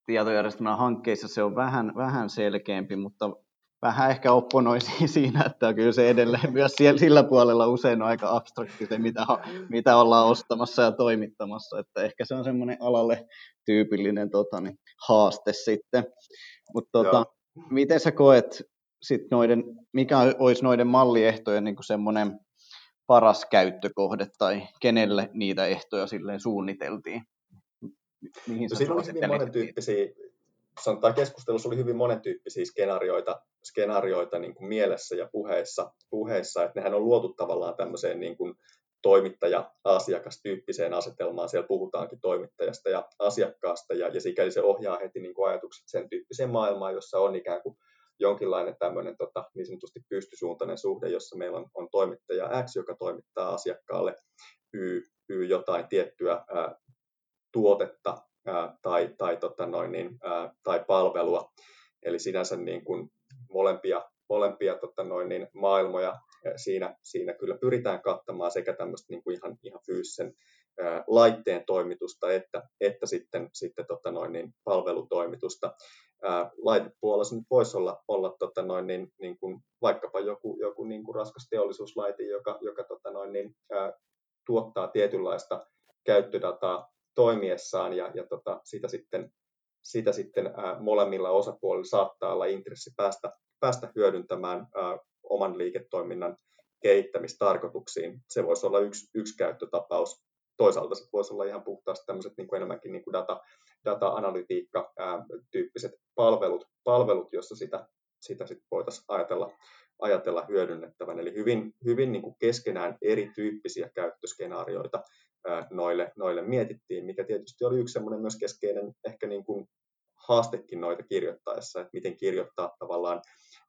tietojärjestelmän hankkeissa se on vähän, vähän selkeämpi, mutta vähän ehkä opponoisin siinä, että kyllä se edelleen myös siellä, sillä puolella usein on aika abstrakti se, mitä, mitä ollaan ostamassa ja toimittamassa, että ehkä se on semmoinen alalle tyypillinen tota, niin, haaste sitten. Mutta tota, miten sä koet sit noiden, mikä olisi noiden malliehtojen niin semmoinen paras käyttökohde tai kenelle niitä ehtoja silleen suunniteltiin? Mihin no, siinä on hyvin monen tyyppisiä sanotaan keskustelussa oli hyvin monentyyppisiä skenaarioita, skenaarioita niin kuin mielessä ja puheissa, puheissa, että nehän on luotu tavallaan tämmöiseen niin kuin toimittaja-asiakastyyppiseen asetelmaan. Siellä puhutaankin toimittajasta ja asiakkaasta, ja, ja sikäli se ohjaa heti niin kuin ajatukset sen tyyppiseen maailmaan, jossa on ikään kuin jonkinlainen tämmöinen tota, niin sanotusti pystysuuntainen suhde, jossa meillä on, on toimittaja X, joka toimittaa asiakkaalle Y, y jotain tiettyä ää, tuotetta ää, tai, tai, tota noin, niin, ää, tai palvelua. Eli sinänsä niin kuin molempia, molempia tota noin, niin maailmoja siinä, siinä kyllä pyritään kattamaan sekä tämmöistä niin kuin ihan, ihan fyysisen laitteen toimitusta että, että sitten, sitten tota noin, niin palvelutoimitusta. Laitepuolella nyt voisi olla, olla tota noin, niin, niin kuin vaikkapa joku, joku niin kuin raskas teollisuuslaite, joka, joka tota noin, niin, ää, tuottaa tietynlaista käyttödataa toimiessaan ja, ja tota, sitä sitten, sitä sitten ää, molemmilla osapuolilla saattaa olla intressi päästä, päästä hyödyntämään ää, oman liiketoiminnan kehittämistarkoituksiin. Se voisi olla yksi, yksi käyttötapaus. Toisaalta se voisi olla ihan puhtaasti tämmöiset niin kuin enemmänkin niin kuin data, data-analytiikka-tyyppiset palvelut, palvelut jossa sitä, sitä sitten voitaisiin ajatella, ajatella hyödynnettävän. Eli hyvin, hyvin niin kuin keskenään erityyppisiä käyttöskenaarioita, noille, noille mietittiin, mikä tietysti oli yksi semmoinen myös keskeinen ehkä niin kuin haastekin noita kirjoittaessa, että miten kirjoittaa tavallaan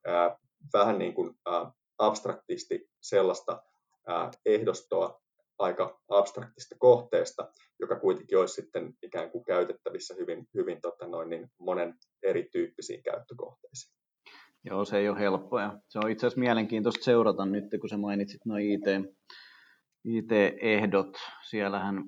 ää, vähän niin kuin ää, abstraktisti sellaista ää, ehdostoa aika abstraktista kohteesta, joka kuitenkin olisi sitten ikään kuin käytettävissä hyvin, hyvin tota noin, niin monen erityyppisiin käyttökohteisiin. Joo, se ei ole helppoa. Se on itse asiassa mielenkiintoista seurata nyt, kun sä mainitsit nuo IT, IT-ehdot. Siellähän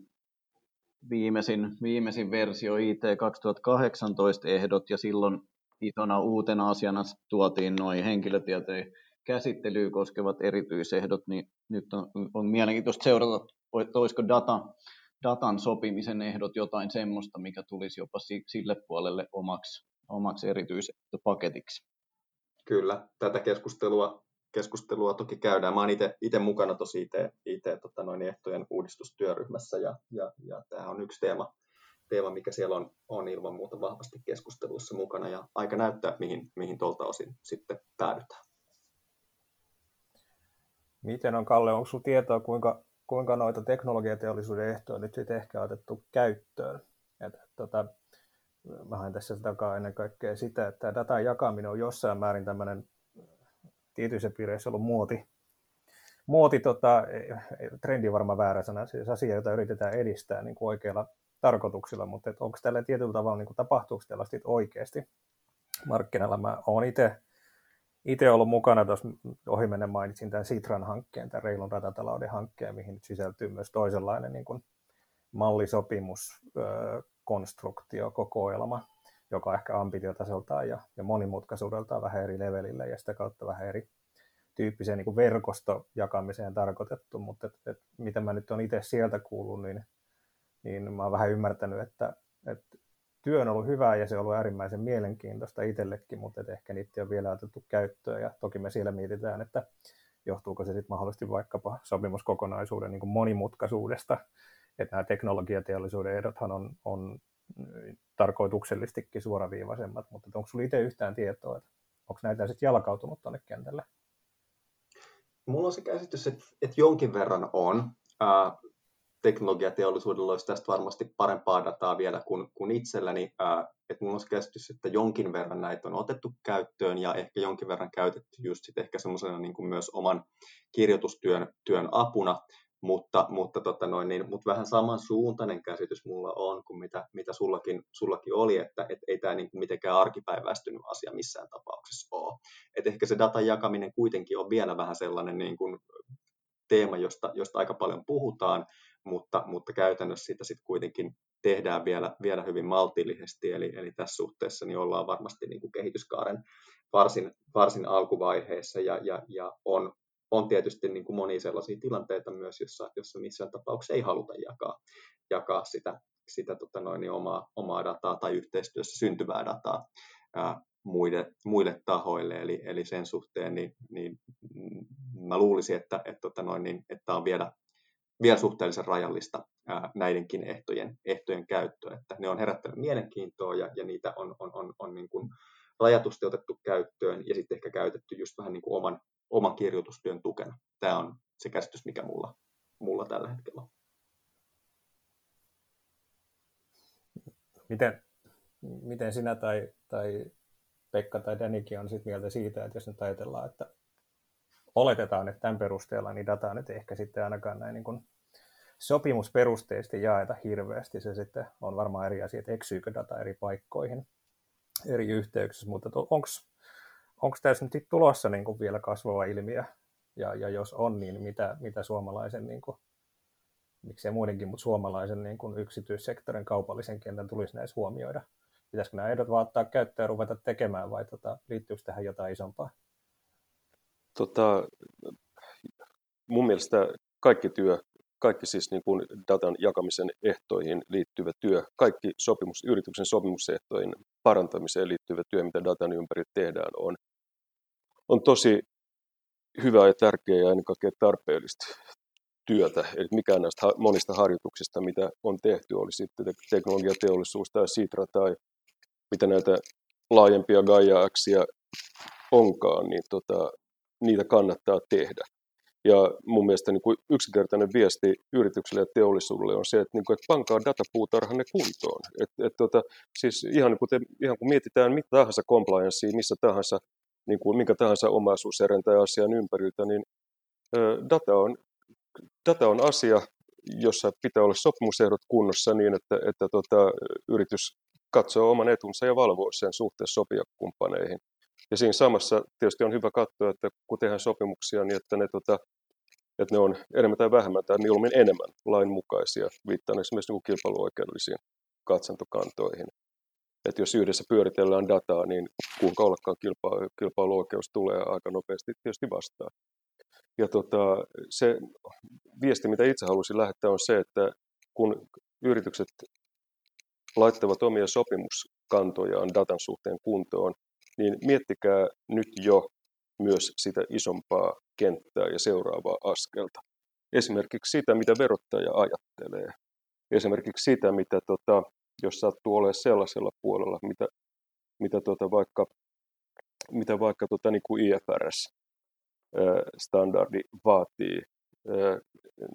viimeisin, viimeisin versio IT 2018 ehdot ja silloin isona uutena asiana tuotiin noin henkilötietojen käsittelyä koskevat erityisehdot, niin nyt on, on mielenkiintoista seurata, olisiko data, datan sopimisen ehdot jotain semmoista, mikä tulisi jopa sille puolelle omaksi, omaksi erityisehtopaketiksi. Kyllä, tätä keskustelua keskustelua toki käydään. Mä oon itse mukana tosi IT, IT tota noin, ehtojen uudistustyöryhmässä ja, ja, ja tämä on yksi teema, teema, mikä siellä on, on ilman muuta vahvasti keskustelussa mukana ja aika näyttää, mihin, mihin tuolta osin sitten päädytään. Miten on, Kalle, onko sinulla tietoa, kuinka, kuinka noita teknologiateollisuuden ehtoja nyt sitten ehkä otettu käyttöön? Et, tota, mä haen tässä takaa ennen kaikkea sitä, että datan jakaminen on jossain määrin tämmöinen tietyissä piireissä ollut muoti, muoti tota, trendi varmaan väärä sana, siis asia, jota yritetään edistää niin kuin oikealla tarkoituksilla, mutta että onko tällä tietyllä tavalla, niin kuin, tapahtuuko tällaista oikeasti markkinalla? Mä oon itse itse ollut mukana tuossa, ohimennen mainitsin tämän Sitran hankkeen, tämän reilun ratatalouden hankkeen, mihin nyt sisältyy myös toisenlainen niin kuin mallisopimus, konstruktio, kokoelma, joka ehkä ambitiotasoltaan ja, ja monimutkaisuudeltaan vähän eri levelillä ja sitä kautta vähän eri tyyppiseen niin verkostojakamiseen tarkoitettu, mutta et, et, mitä mä nyt on itse sieltä kuullut, niin, niin mä oon vähän ymmärtänyt, että, että työ on ollut hyvää ja se on ollut äärimmäisen mielenkiintoista itsellekin, mutta et ehkä niitä ole vielä otettu käyttöön ja toki me siellä mietitään, että johtuuko se sitten mahdollisesti vaikkapa sopimuskokonaisuuden niin monimutkaisuudesta, että nämä teknologiateollisuuden ehdothan on, on tarkoituksellistikin suoraviivaisemmat, mutta onko sinulla itse yhtään tietoa, että onko näitä sitten jalkautunut tuonne kentälle? Mulla on se käsitys, että, että jonkin verran on. Ää, teknologiateollisuudella olisi tästä varmasti parempaa dataa vielä kuin, kuin itselläni. Että mulla on se käsitys, että jonkin verran näitä on otettu käyttöön ja ehkä jonkin verran käytetty just sit ehkä semmoisena niin kuin myös oman kirjoitustyön työn apuna, mutta, mutta, tota noin, niin, mutta vähän samansuuntainen käsitys mulla on kuin mitä, mitä sullakin, sullakin oli, että et ei tämä niin mitenkään arkipäiväistynyt asia missään tapauksessa ole. Et ehkä se datan jakaminen kuitenkin on vielä vähän sellainen niin kuin teema, josta, josta aika paljon puhutaan, mutta, mutta käytännössä sitä sitten kuitenkin tehdään vielä, vielä hyvin maltillisesti, eli, eli tässä suhteessa niin ollaan varmasti niin kuin kehityskaaren varsin, varsin alkuvaiheessa ja, ja, ja on, on tietysti niin kuin monia sellaisia tilanteita myös, jossa, jossa missään tapauksessa ei haluta jakaa, jakaa sitä, sitä tota noin, niin omaa, omaa dataa tai yhteistyössä syntyvää dataa ää, muille, muille tahoille. Eli, eli sen suhteen niin, niin mä luulisin, että, että, tota noin, niin, että on vielä, vielä suhteellisen rajallista ää, näidenkin ehtojen, ehtojen käyttöä. Että ne on herättänyt mielenkiintoa ja, ja niitä on, on, on, on niin kuin rajatusti otettu käyttöön ja sitten ehkä käytetty just vähän niin kuin oman, oman kirjoitustyön tukena. Tämä on se käsitys, mikä mulla, mulla tällä hetkellä on. Miten, miten sinä tai, tai Pekka tai Danikin on sitten mieltä siitä, että jos nyt ajatellaan, että oletetaan, että tämän perusteella niin dataa nyt ehkä sitten ainakaan näin niin kuin sopimusperusteisesti jaeta hirveästi. Se sitten on varmaan eri asia, että eksyykö data eri paikkoihin, eri yhteyksissä, mutta onko tässä nyt tulossa niin kuin vielä kasvava ilmiö, ja, ja jos on, niin mitä, mitä suomalaisen, niin kuin, miksei muidenkin, mutta suomalaisen niin kuin yksityissektorin kaupallisen kentän tulisi näissä huomioida? Pitäisikö nämä ehdot vaan ottaa käyttöön ja ruveta tekemään, vai tota, liittyykö tähän jotain isompaa? Tota, mun mielestä kaikki työ, kaikki siis niin kuin datan jakamisen ehtoihin liittyvä työ, kaikki sopimus, yrityksen sopimusehtojen parantamiseen liittyvä työ, mitä datan ympäri tehdään, on, on tosi hyvää ja tärkeää ja ennen kaikkea tarpeellista työtä. Eli mikään näistä monista harjoituksista, mitä on tehty, oli sitten teknologiateollisuus tai Sitra tai mitä näitä laajempia gaia onkaan, niin tota, niitä kannattaa tehdä. Ja mun mielestä niin kuin yksinkertainen viesti yritykselle ja teollisuudelle on se, että, niin kuin, että pankaa datapuutarhanne kuntoon. Et, et, tota, siis ihan, niin kuin te, ihan kun mietitään mitä tahansa compliancea, missä tahansa, niin kuin minkä tahansa omaisuuserän tai asian ympäriltä, niin ö, data, on, data on asia, jossa pitää olla sopimusehdot kunnossa niin, että, että tota, yritys katsoo oman etunsa ja valvoo sen suhteessa sopijakumppaneihin. Ja siinä samassa tietysti on hyvä katsoa, että kun tehdään sopimuksia, niin että ne, tota, että ne on enemmän tai vähemmän tai mieluummin enemmän lainmukaisia, viittaan esimerkiksi niin kilpailuoikeudellisiin katsantokantoihin. Että jos yhdessä pyöritellään dataa, niin kuinka ollakaan kilpa- kilpailuoikeus tulee aika nopeasti tietysti vastaan. Ja tota, se viesti, mitä itse haluaisin lähettää, on se, että kun yritykset laittavat omia sopimuskantojaan datan suhteen kuntoon, niin miettikää nyt jo myös sitä isompaa kenttää ja seuraavaa askelta. Esimerkiksi sitä, mitä verottaja ajattelee. Esimerkiksi sitä, mitä tota, jos sattuu olemaan sellaisella puolella, mitä, mitä tota vaikka, mitä vaikka tota, niin kuin IFRS-standardi vaatii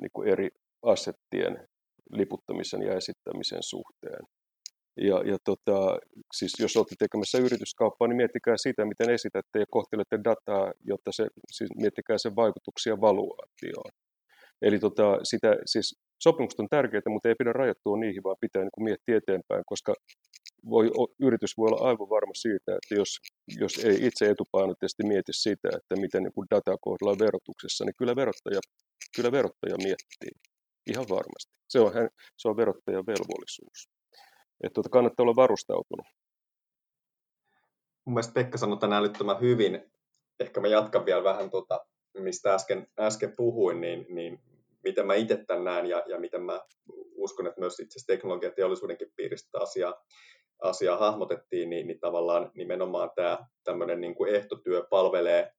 niin kuin eri asettien liputtamisen ja esittämisen suhteen Ja, ja tota, siis jos olette tekemässä yrityskauppaa, niin miettikää sitä, miten esitätte ja kohtelette dataa, jotta se, siis miettikää sen vaikutuksia valuaatioon. Eli tota, sitä, siis sopimukset on tärkeitä, mutta ei pidä rajoittua niihin, vaan pitää niin kuin miettiä eteenpäin, koska voi, yritys voi olla aivan varma siitä, että jos, jos ei itse etupainotteisesti mieti sitä, että miten niin data kohdellaan verotuksessa, niin kyllä verottaja, kyllä verottaja miettii. Ihan varmasti. Se on, se on verottajan velvollisuus. Että tuota, kannattaa olla varustautunut. Mun mielestä Pekka sanoi tämän älyttömän hyvin. Ehkä mä jatkan vielä vähän tuota, mistä äsken, äsken puhuin, niin, niin miten mä itse tämän näen ja, ja miten mä uskon, että myös itse asiassa teknologiateollisuudenkin piiristä asiaa, asiaa hahmotettiin, niin, niin tavallaan nimenomaan tämä tämmöinen niin kuin ehtotyö palvelee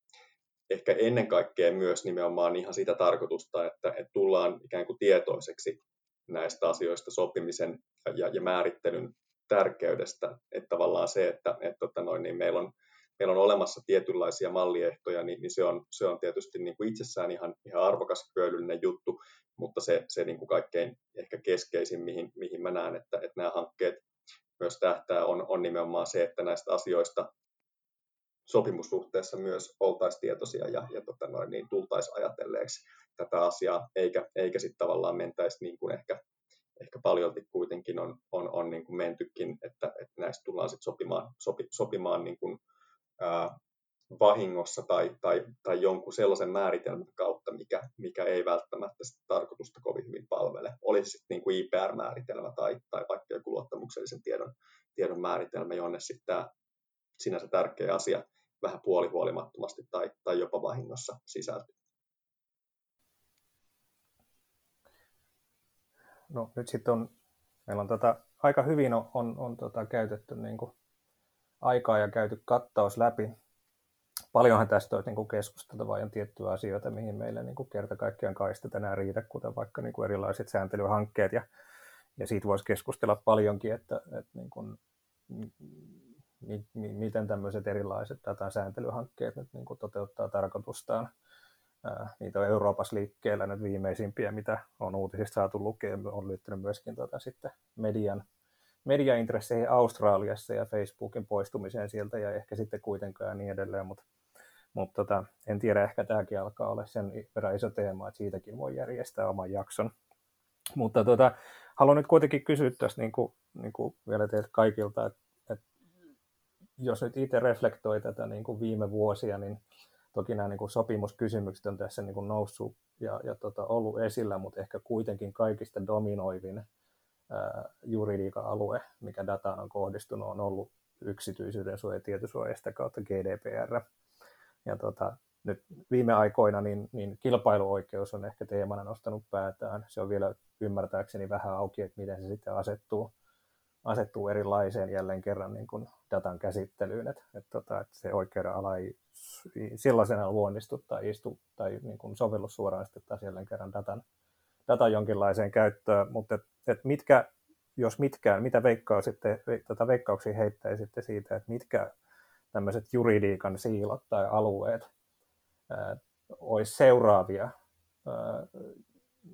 ehkä ennen kaikkea myös nimenomaan ihan sitä tarkoitusta, että, että tullaan ikään kuin tietoiseksi näistä asioista sopimisen ja, ja määrittelyn tärkeydestä. Että tavallaan se, että, että, että tota noin, niin meillä on meillä on olemassa tietynlaisia malliehtoja, niin, niin se, on, se on tietysti niin kuin itsessään ihan, ihan arvokas hyödyllinen juttu, mutta se, se niin kuin kaikkein ehkä keskeisin, mihin, mihin mä näen, että, että nämä hankkeet myös tähtää, on, on nimenomaan se, että näistä asioista sopimussuhteessa myös oltaisiin tietoisia ja, ja tota noin, niin tultaisiin ajatelleeksi tätä asiaa, eikä, eikä sitten tavallaan mentäisi niin kuin ehkä, ehkä paljolti kuitenkin on, on, on niin kuin mentykin, että, että näistä tullaan sitten sopimaan, sopi, sopimaan niin kuin ää, vahingossa tai, tai, tai jonkun sellaisen määritelmän kautta, mikä, mikä ei välttämättä sitä tarkoitusta kovin hyvin palvele. Olisi sitten niin kuin IPR-määritelmä tai, tai vaikka joku luottamuksellisen tiedon, tiedon määritelmä, jonne sitten tämä sinänsä tärkeä asia vähän puolihuolimattomasti tai, tai jopa vahingossa sisältyy. No nyt sitten on, meillä on tota, aika hyvin on, on, on tota, käytetty niin kuin aikaa ja käyty kattaus läpi. Paljonhan tästä olisi niin keskusteltavaa ja tiettyjä asioita, mihin meillä niin kuin kerta kaikkiaan kaistat enää riitä, kuten vaikka niin kuin erilaiset sääntelyhankkeet. Ja, ja siitä voisi keskustella paljonkin, että, että niin kuin, mi, mi, miten tämmöiset erilaiset datan sääntelyhankkeet nyt niin kuin toteuttaa tarkoitustaan. Niitä on Euroopassa liikkeellä nyt viimeisimpiä, mitä on uutisista saatu lukea, on liittynyt myöskin tota, sitten median mediaintresseihin Australiassa ja Facebookin poistumiseen sieltä ja ehkä sitten kuitenkaan ja niin edelleen, mutta mutta tota, en tiedä, ehkä tämäkin alkaa olla sen verran iso teema, että siitäkin voi järjestää oman jakson. Mutta tota, haluan nyt kuitenkin kysyä tästä niin kuin, niin kuin vielä teiltä kaikilta, että, että jos nyt itse reflektoi tätä niin kuin viime vuosia, niin toki nämä niin kuin sopimuskysymykset on tässä niin kuin noussut ja, ja tota, ollut esillä, mutta ehkä kuitenkin kaikista dominoivin juridiikan alue, mikä dataan on kohdistunut, on ollut yksityisyyden suoja ja tietosuojasta kautta GDPR. Ja tota, nyt viime aikoina niin, niin kilpailuoikeus on ehkä teemana nostanut päätään. Se on vielä ymmärtääkseni vähän auki, että miten se sitten asettuu, asettuu erilaiseen jälleen kerran niin kuin datan käsittelyyn, että, että, tota, että se oikeuden ala ei sellaisena luonnistu tai istu tai niin kuin sovellus suoraan sitten taas jälleen kerran datan, datan jonkinlaiseen käyttöön, mutta et, et mitkä, jos mitkään, mitä veikkaa sitten, tota veikkauksia heittäisitte siitä, että mitkä tämmöiset juridiikan siilot tai alueet ää, olisi seuraavia ää,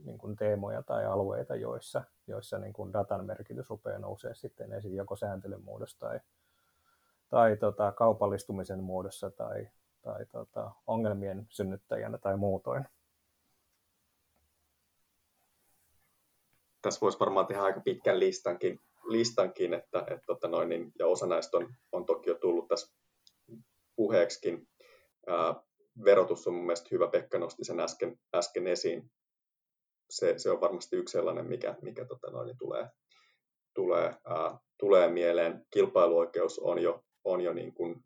niin kuin teemoja tai alueita, joissa, joissa niin kuin datan merkitys rupeaa nousee sitten esiin joko sääntelyn muodossa tai, tai tota, kaupallistumisen muodossa tai, tai tota, ongelmien synnyttäjänä tai muutoin. tässä voisi varmaan tehdä aika pitkän listankin, listankin että, että tota noin, niin, ja osa näistä on, on toki jo tullut tässä puheeksikin. Ää, verotus on mun mielestä hyvä, Pekka nosti sen äsken, äsken esiin. Se, se on varmasti yksi sellainen, mikä, mikä tota noin, niin tulee, tulee, ää, tulee mieleen. Kilpailuoikeus on jo, on jo niin kuin,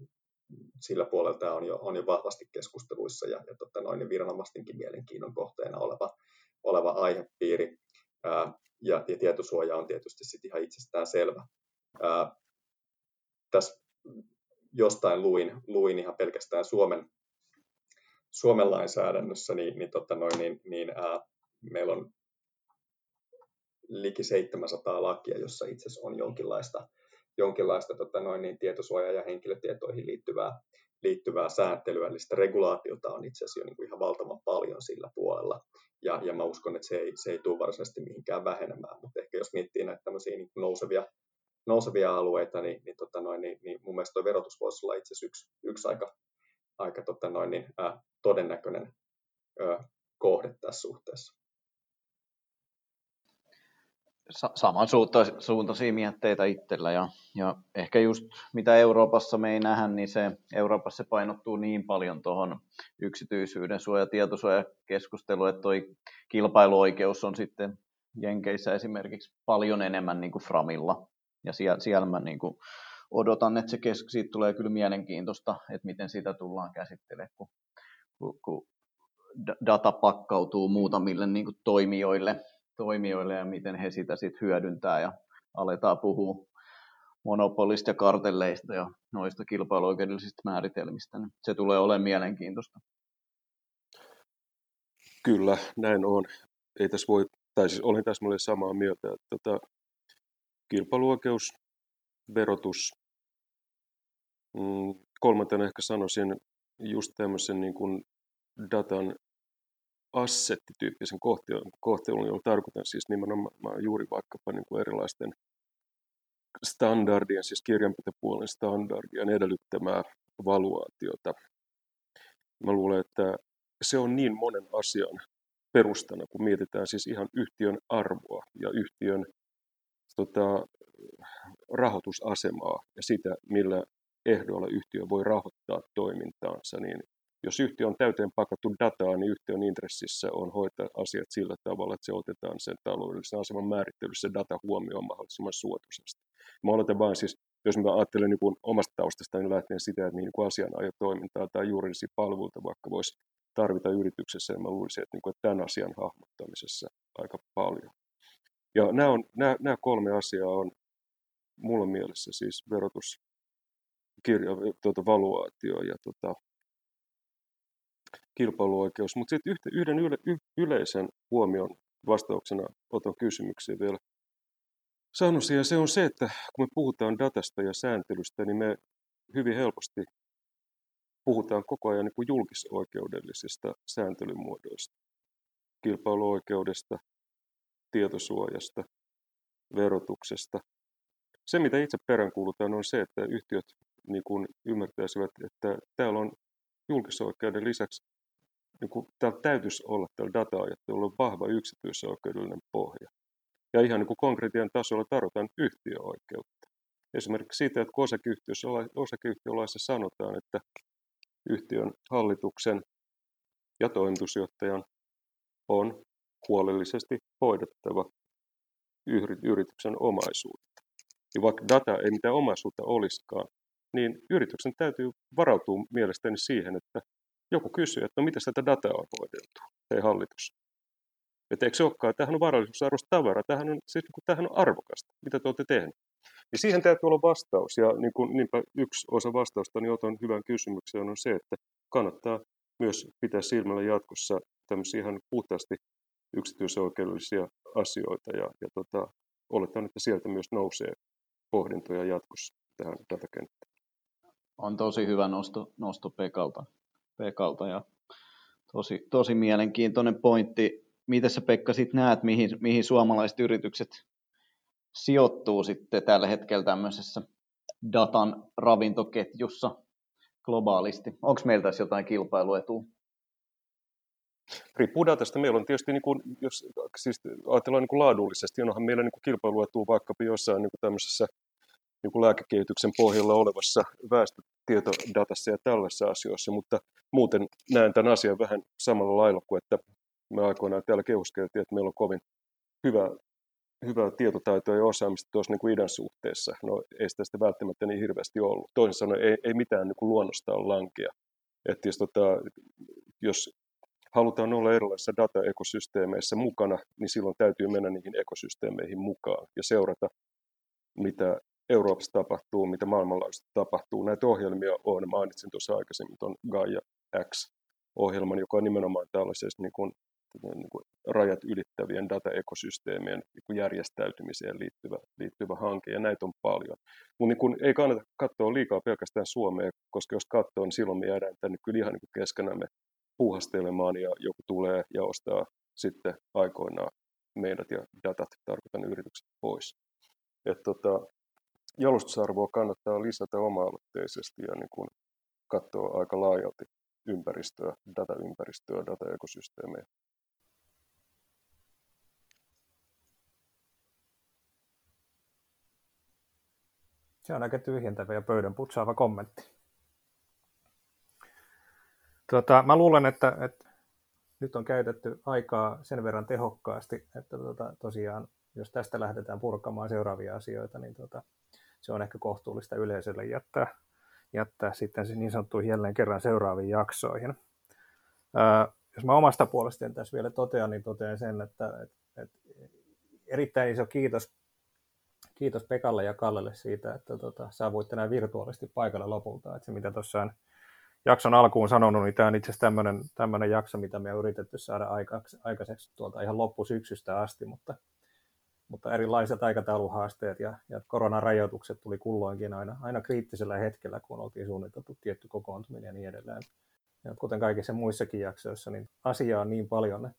sillä puolelta on jo, on jo vahvasti keskusteluissa ja, ja tota noin, niin viranomaistenkin mielenkiinnon kohteena oleva, oleva aihepiiri. Ää, ja, ja tietosuoja on tietysti sitten ihan itsestään selvä. Ää, tässä jostain luin, luin ihan pelkästään Suomen, Suomen lainsäädännössä, niin, niin, tota noin, niin, niin ää, meillä on liki 700 lakia, jossa itse asiassa on jonkinlaista, jonkinlaista tota noin, niin tietosuoja- ja henkilötietoihin liittyvää, liittyvää sääntelyä, eli sitä regulaatiota on itse asiassa jo niin kuin ihan valtavan paljon sillä puolella. Ja, ja mä uskon, että se ei, se ei tule varsinaisesti mihinkään vähenemään, mutta ehkä jos miettii näitä tämmöisiä niin nousevia, nousevia alueita, niin, niin, tota noin, niin, niin mun mielestä tuo verotus voisi olla itse asiassa yksi, yksi aika, aika tota noin, niin, ää, todennäköinen ää, kohde tässä suhteessa samansuuntaisia mietteitä itsellä ja, ja ehkä just mitä Euroopassa me ei nähdä, niin se Euroopassa se painottuu niin paljon tuohon yksityisyyden suoja- ja tietosuojakeskusteluun, että toi kilpailuoikeus on sitten Jenkeissä esimerkiksi paljon enemmän niin kuin Framilla. Ja siellä, siellä mä niin kuin odotan, että se kes- siitä tulee kyllä mielenkiintoista, että miten sitä tullaan käsittelemään, kun, kun, kun data pakkautuu muutamille niin kuin toimijoille toimijoille ja miten he sitä sitten hyödyntää ja aletaan puhua monopolista ja kartelleista ja noista kilpailuoikeudellisista määritelmistä. Niin se tulee olemaan mielenkiintoista. Kyllä, näin on. Ei tässä voi, tai siis olen täsmälleen samaa mieltä, että tota, kilpailuoikeus, verotus, mm, kolmantena ehkä sanoisin just tämmöisen niin kuin datan assettityyppisen kohtelun, jolla tarkoitan siis nimenomaan juuri vaikkapa niin kuin erilaisten standardien, siis kirjanpitopuolen standardien edellyttämää valuaatiota. Mä luulen, että se on niin monen asian perustana, kun mietitään siis ihan yhtiön arvoa ja yhtiön tota, rahoitusasemaa ja sitä, millä ehdoilla yhtiö voi rahoittaa toimintaansa, niin jos yhtiö on täyteen pakattu dataa, niin yhtiön intressissä on hoitaa asiat sillä tavalla, että se otetaan sen taloudellisen aseman määrittelyssä data huomioon mahdollisimman suotuisasti. Mä oletan vain siis, jos mä ajattelen niin kuin omasta taustasta, niin lähtien sitä, että niin kuin asianajotoimintaa tai juridisia palveluita vaikka voisi tarvita yrityksessä, niin mä luulisin, että, niin kuin, että tämän asian hahmottamisessa aika paljon. Ja nämä, on, nämä, nämä kolme asiaa on mulla mielessä siis verotus, kirja, tuota, valuaatio ja tuota, kilpailuoikeus. Mutta sitten yhden yle, yleisen huomion vastauksena otan kysymyksiä vielä sanoisin, ja se on se, että kun me puhutaan datasta ja sääntelystä, niin me hyvin helposti puhutaan koko ajan niin kuin julkisoikeudellisista sääntelymuodoista, kilpailuoikeudesta, tietosuojasta, verotuksesta. Se, mitä itse peräänkuulutan, on se, että yhtiöt niin kuin ymmärtäisivät, että täällä on julkisoikeuden lisäksi niin kuin, täällä täytyisi olla tällä data-ajattelulla vahva yksityisoikeudellinen pohja. Ja ihan niin kuin konkretian tasolla tarvitaan yhtiöoikeutta. Esimerkiksi siitä, että kun osakeyhtiölaissa sanotaan, että yhtiön hallituksen ja toimitusjohtajan on huolellisesti hoidettava yrityksen omaisuutta. Ja vaikka data ei mitään omaisuutta olisikaan, niin yrityksen täytyy varautua mielestäni siihen, että joku kysyy, että no miten tätä dataa on hoideltu, ei hallitus. Että eikö se olekaan, tämähän on varallisuusarvoista tavaraa, tämähän on, siis, niin tämähän on arvokasta, mitä te olette tehneet. Ja siihen täytyy olla vastaus, ja niin kuin, niinpä yksi osa vastausta, niin otan hyvän kysymyksen, on se, että kannattaa myös pitää silmällä jatkossa tämmöisiä ihan puhtaasti yksityisoikeudellisia asioita, ja, ja tota, oletan, että sieltä myös nousee pohdintoja jatkossa tähän datakenttään. On tosi hyvä nosto, nosto Pekalta. Pekalta ja tosi, tosi mielenkiintoinen pointti. Miten sä Pekka sitten näet, mihin, mihin suomalaiset yritykset sijoittuu sitten tällä hetkellä tämmöisessä datan ravintoketjussa globaalisti? Onko meillä tässä jotain kilpailuetua? Riippuu datasta. Meillä on tietysti, niin kuin, jos siis ajatellaan niin kuin laadullisesti, onhan meillä niin kuin kilpailuetua vaikkapa jossain niin kuin tämmöisessä niin kuin lääkekehityksen pohjalla olevassa väestötietodatassa ja tällaisissa asioissa, mutta muuten näen tämän asian vähän samalla lailla kuin, että me aikoinaan täällä kehuskeltiin, että meillä on kovin hyvä, hyvää tietotaitoa ja osaamista tuossa niin kuin idän suhteessa. No ei sitä sitten välttämättä niin hirveästi ollut. Toisin sanoen ei, ei mitään niin kuin luonnostaan lankea. Että jos, tota, jos halutaan olla erilaisissa dataekosysteemeissä mukana, niin silloin täytyy mennä niihin ekosysteemeihin mukaan ja seurata, mitä Euroopassa tapahtuu, mitä maailmanlaajuisesti tapahtuu. Näitä ohjelmia on, mainitsin tuossa aikaisemmin tuon Gaia X-ohjelman, joka on nimenomaan tällaisessa niin kuin, niin kuin rajat ylittävien dataekosysteemien niin järjestäytymiseen liittyvä, liittyvä hanke, ja näitä on paljon. Mutta niin ei kannata katsoa liikaa pelkästään Suomea, koska jos katsoo, niin silloin me jäädään tänne kyllä ihan niin keskenämme puuhastelemaan, ja joku tulee ja ostaa sitten aikoinaan meidät ja datat, tarkoitan yritykset pois. Et tota, jalostusarvoa kannattaa lisätä oma-aloitteisesti ja niin kuin katsoa aika laajalti ympäristöä, dataympäristöä, dataekosysteemejä. Se on aika tyhjentävä ja pöydän putsaava kommentti. Tuota, mä luulen, että, että nyt on käytetty aikaa sen verran tehokkaasti, että tuota, tosiaan, jos tästä lähdetään purkamaan seuraavia asioita, niin tuota, se on ehkä kohtuullista yleisölle jättää, jättää sitten se niin sanottuihin jälleen kerran seuraaviin jaksoihin. Ää, jos mä omasta puolestani tässä vielä totean, niin totean sen, että, että, että erittäin iso kiitos, kiitos Pekalle ja Kallelle siitä, että tota, saavuitte näin virtuaalisesti paikalle lopulta. Että se mitä tuossa jakson alkuun sanonut, niin tämä on itse asiassa tämmöinen jakso, mitä me on yritetty saada aikaiseksi tuolta ihan loppusyksystä asti, mutta, mutta erilaiset aikatauluhaasteet ja, ja koronarajoitukset tuli kulloinkin aina, aina kriittisellä hetkellä, kun oltiin suunniteltu tietty kokoontuminen ja niin edelleen. Ja kuten kaikissa muissakin jaksoissa, niin asiaa on niin paljon,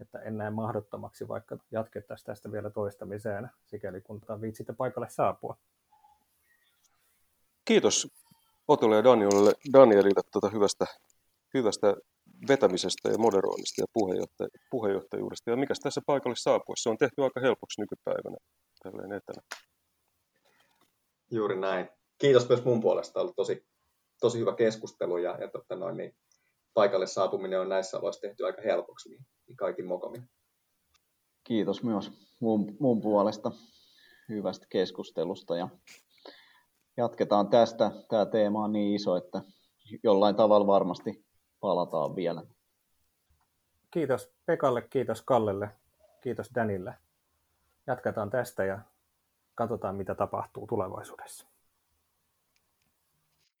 että en näe mahdottomaksi, vaikka jatkettaisiin tästä vielä toistamiseen, sikäli kun viitsitte paikalle saapua. Kiitos Otolle ja Danielille, Danielille tuota hyvästä, hyvästä vetämisestä ja moderoinnista ja puheenjohtaj- puheenjohtajuudesta. Ja mikä tässä paikalle saapuessa se on tehty aika helpoksi nykypäivänä tälleen etänä. Juuri näin. Kiitos myös mun puolesta. Ollut tosi, tosi hyvä keskustelu ja, ja totta noin, niin paikalle saapuminen on näissä oloissa tehty aika helpoksi, niin, niin kaikin mokomin. Kiitos myös mun, mun puolesta hyvästä keskustelusta ja jatketaan tästä. Tämä teema on niin iso, että jollain tavalla varmasti palataan vielä. Kiitos Pekalle, kiitos Kallelle, kiitos Danille. Jatketaan tästä ja katsotaan, mitä tapahtuu tulevaisuudessa.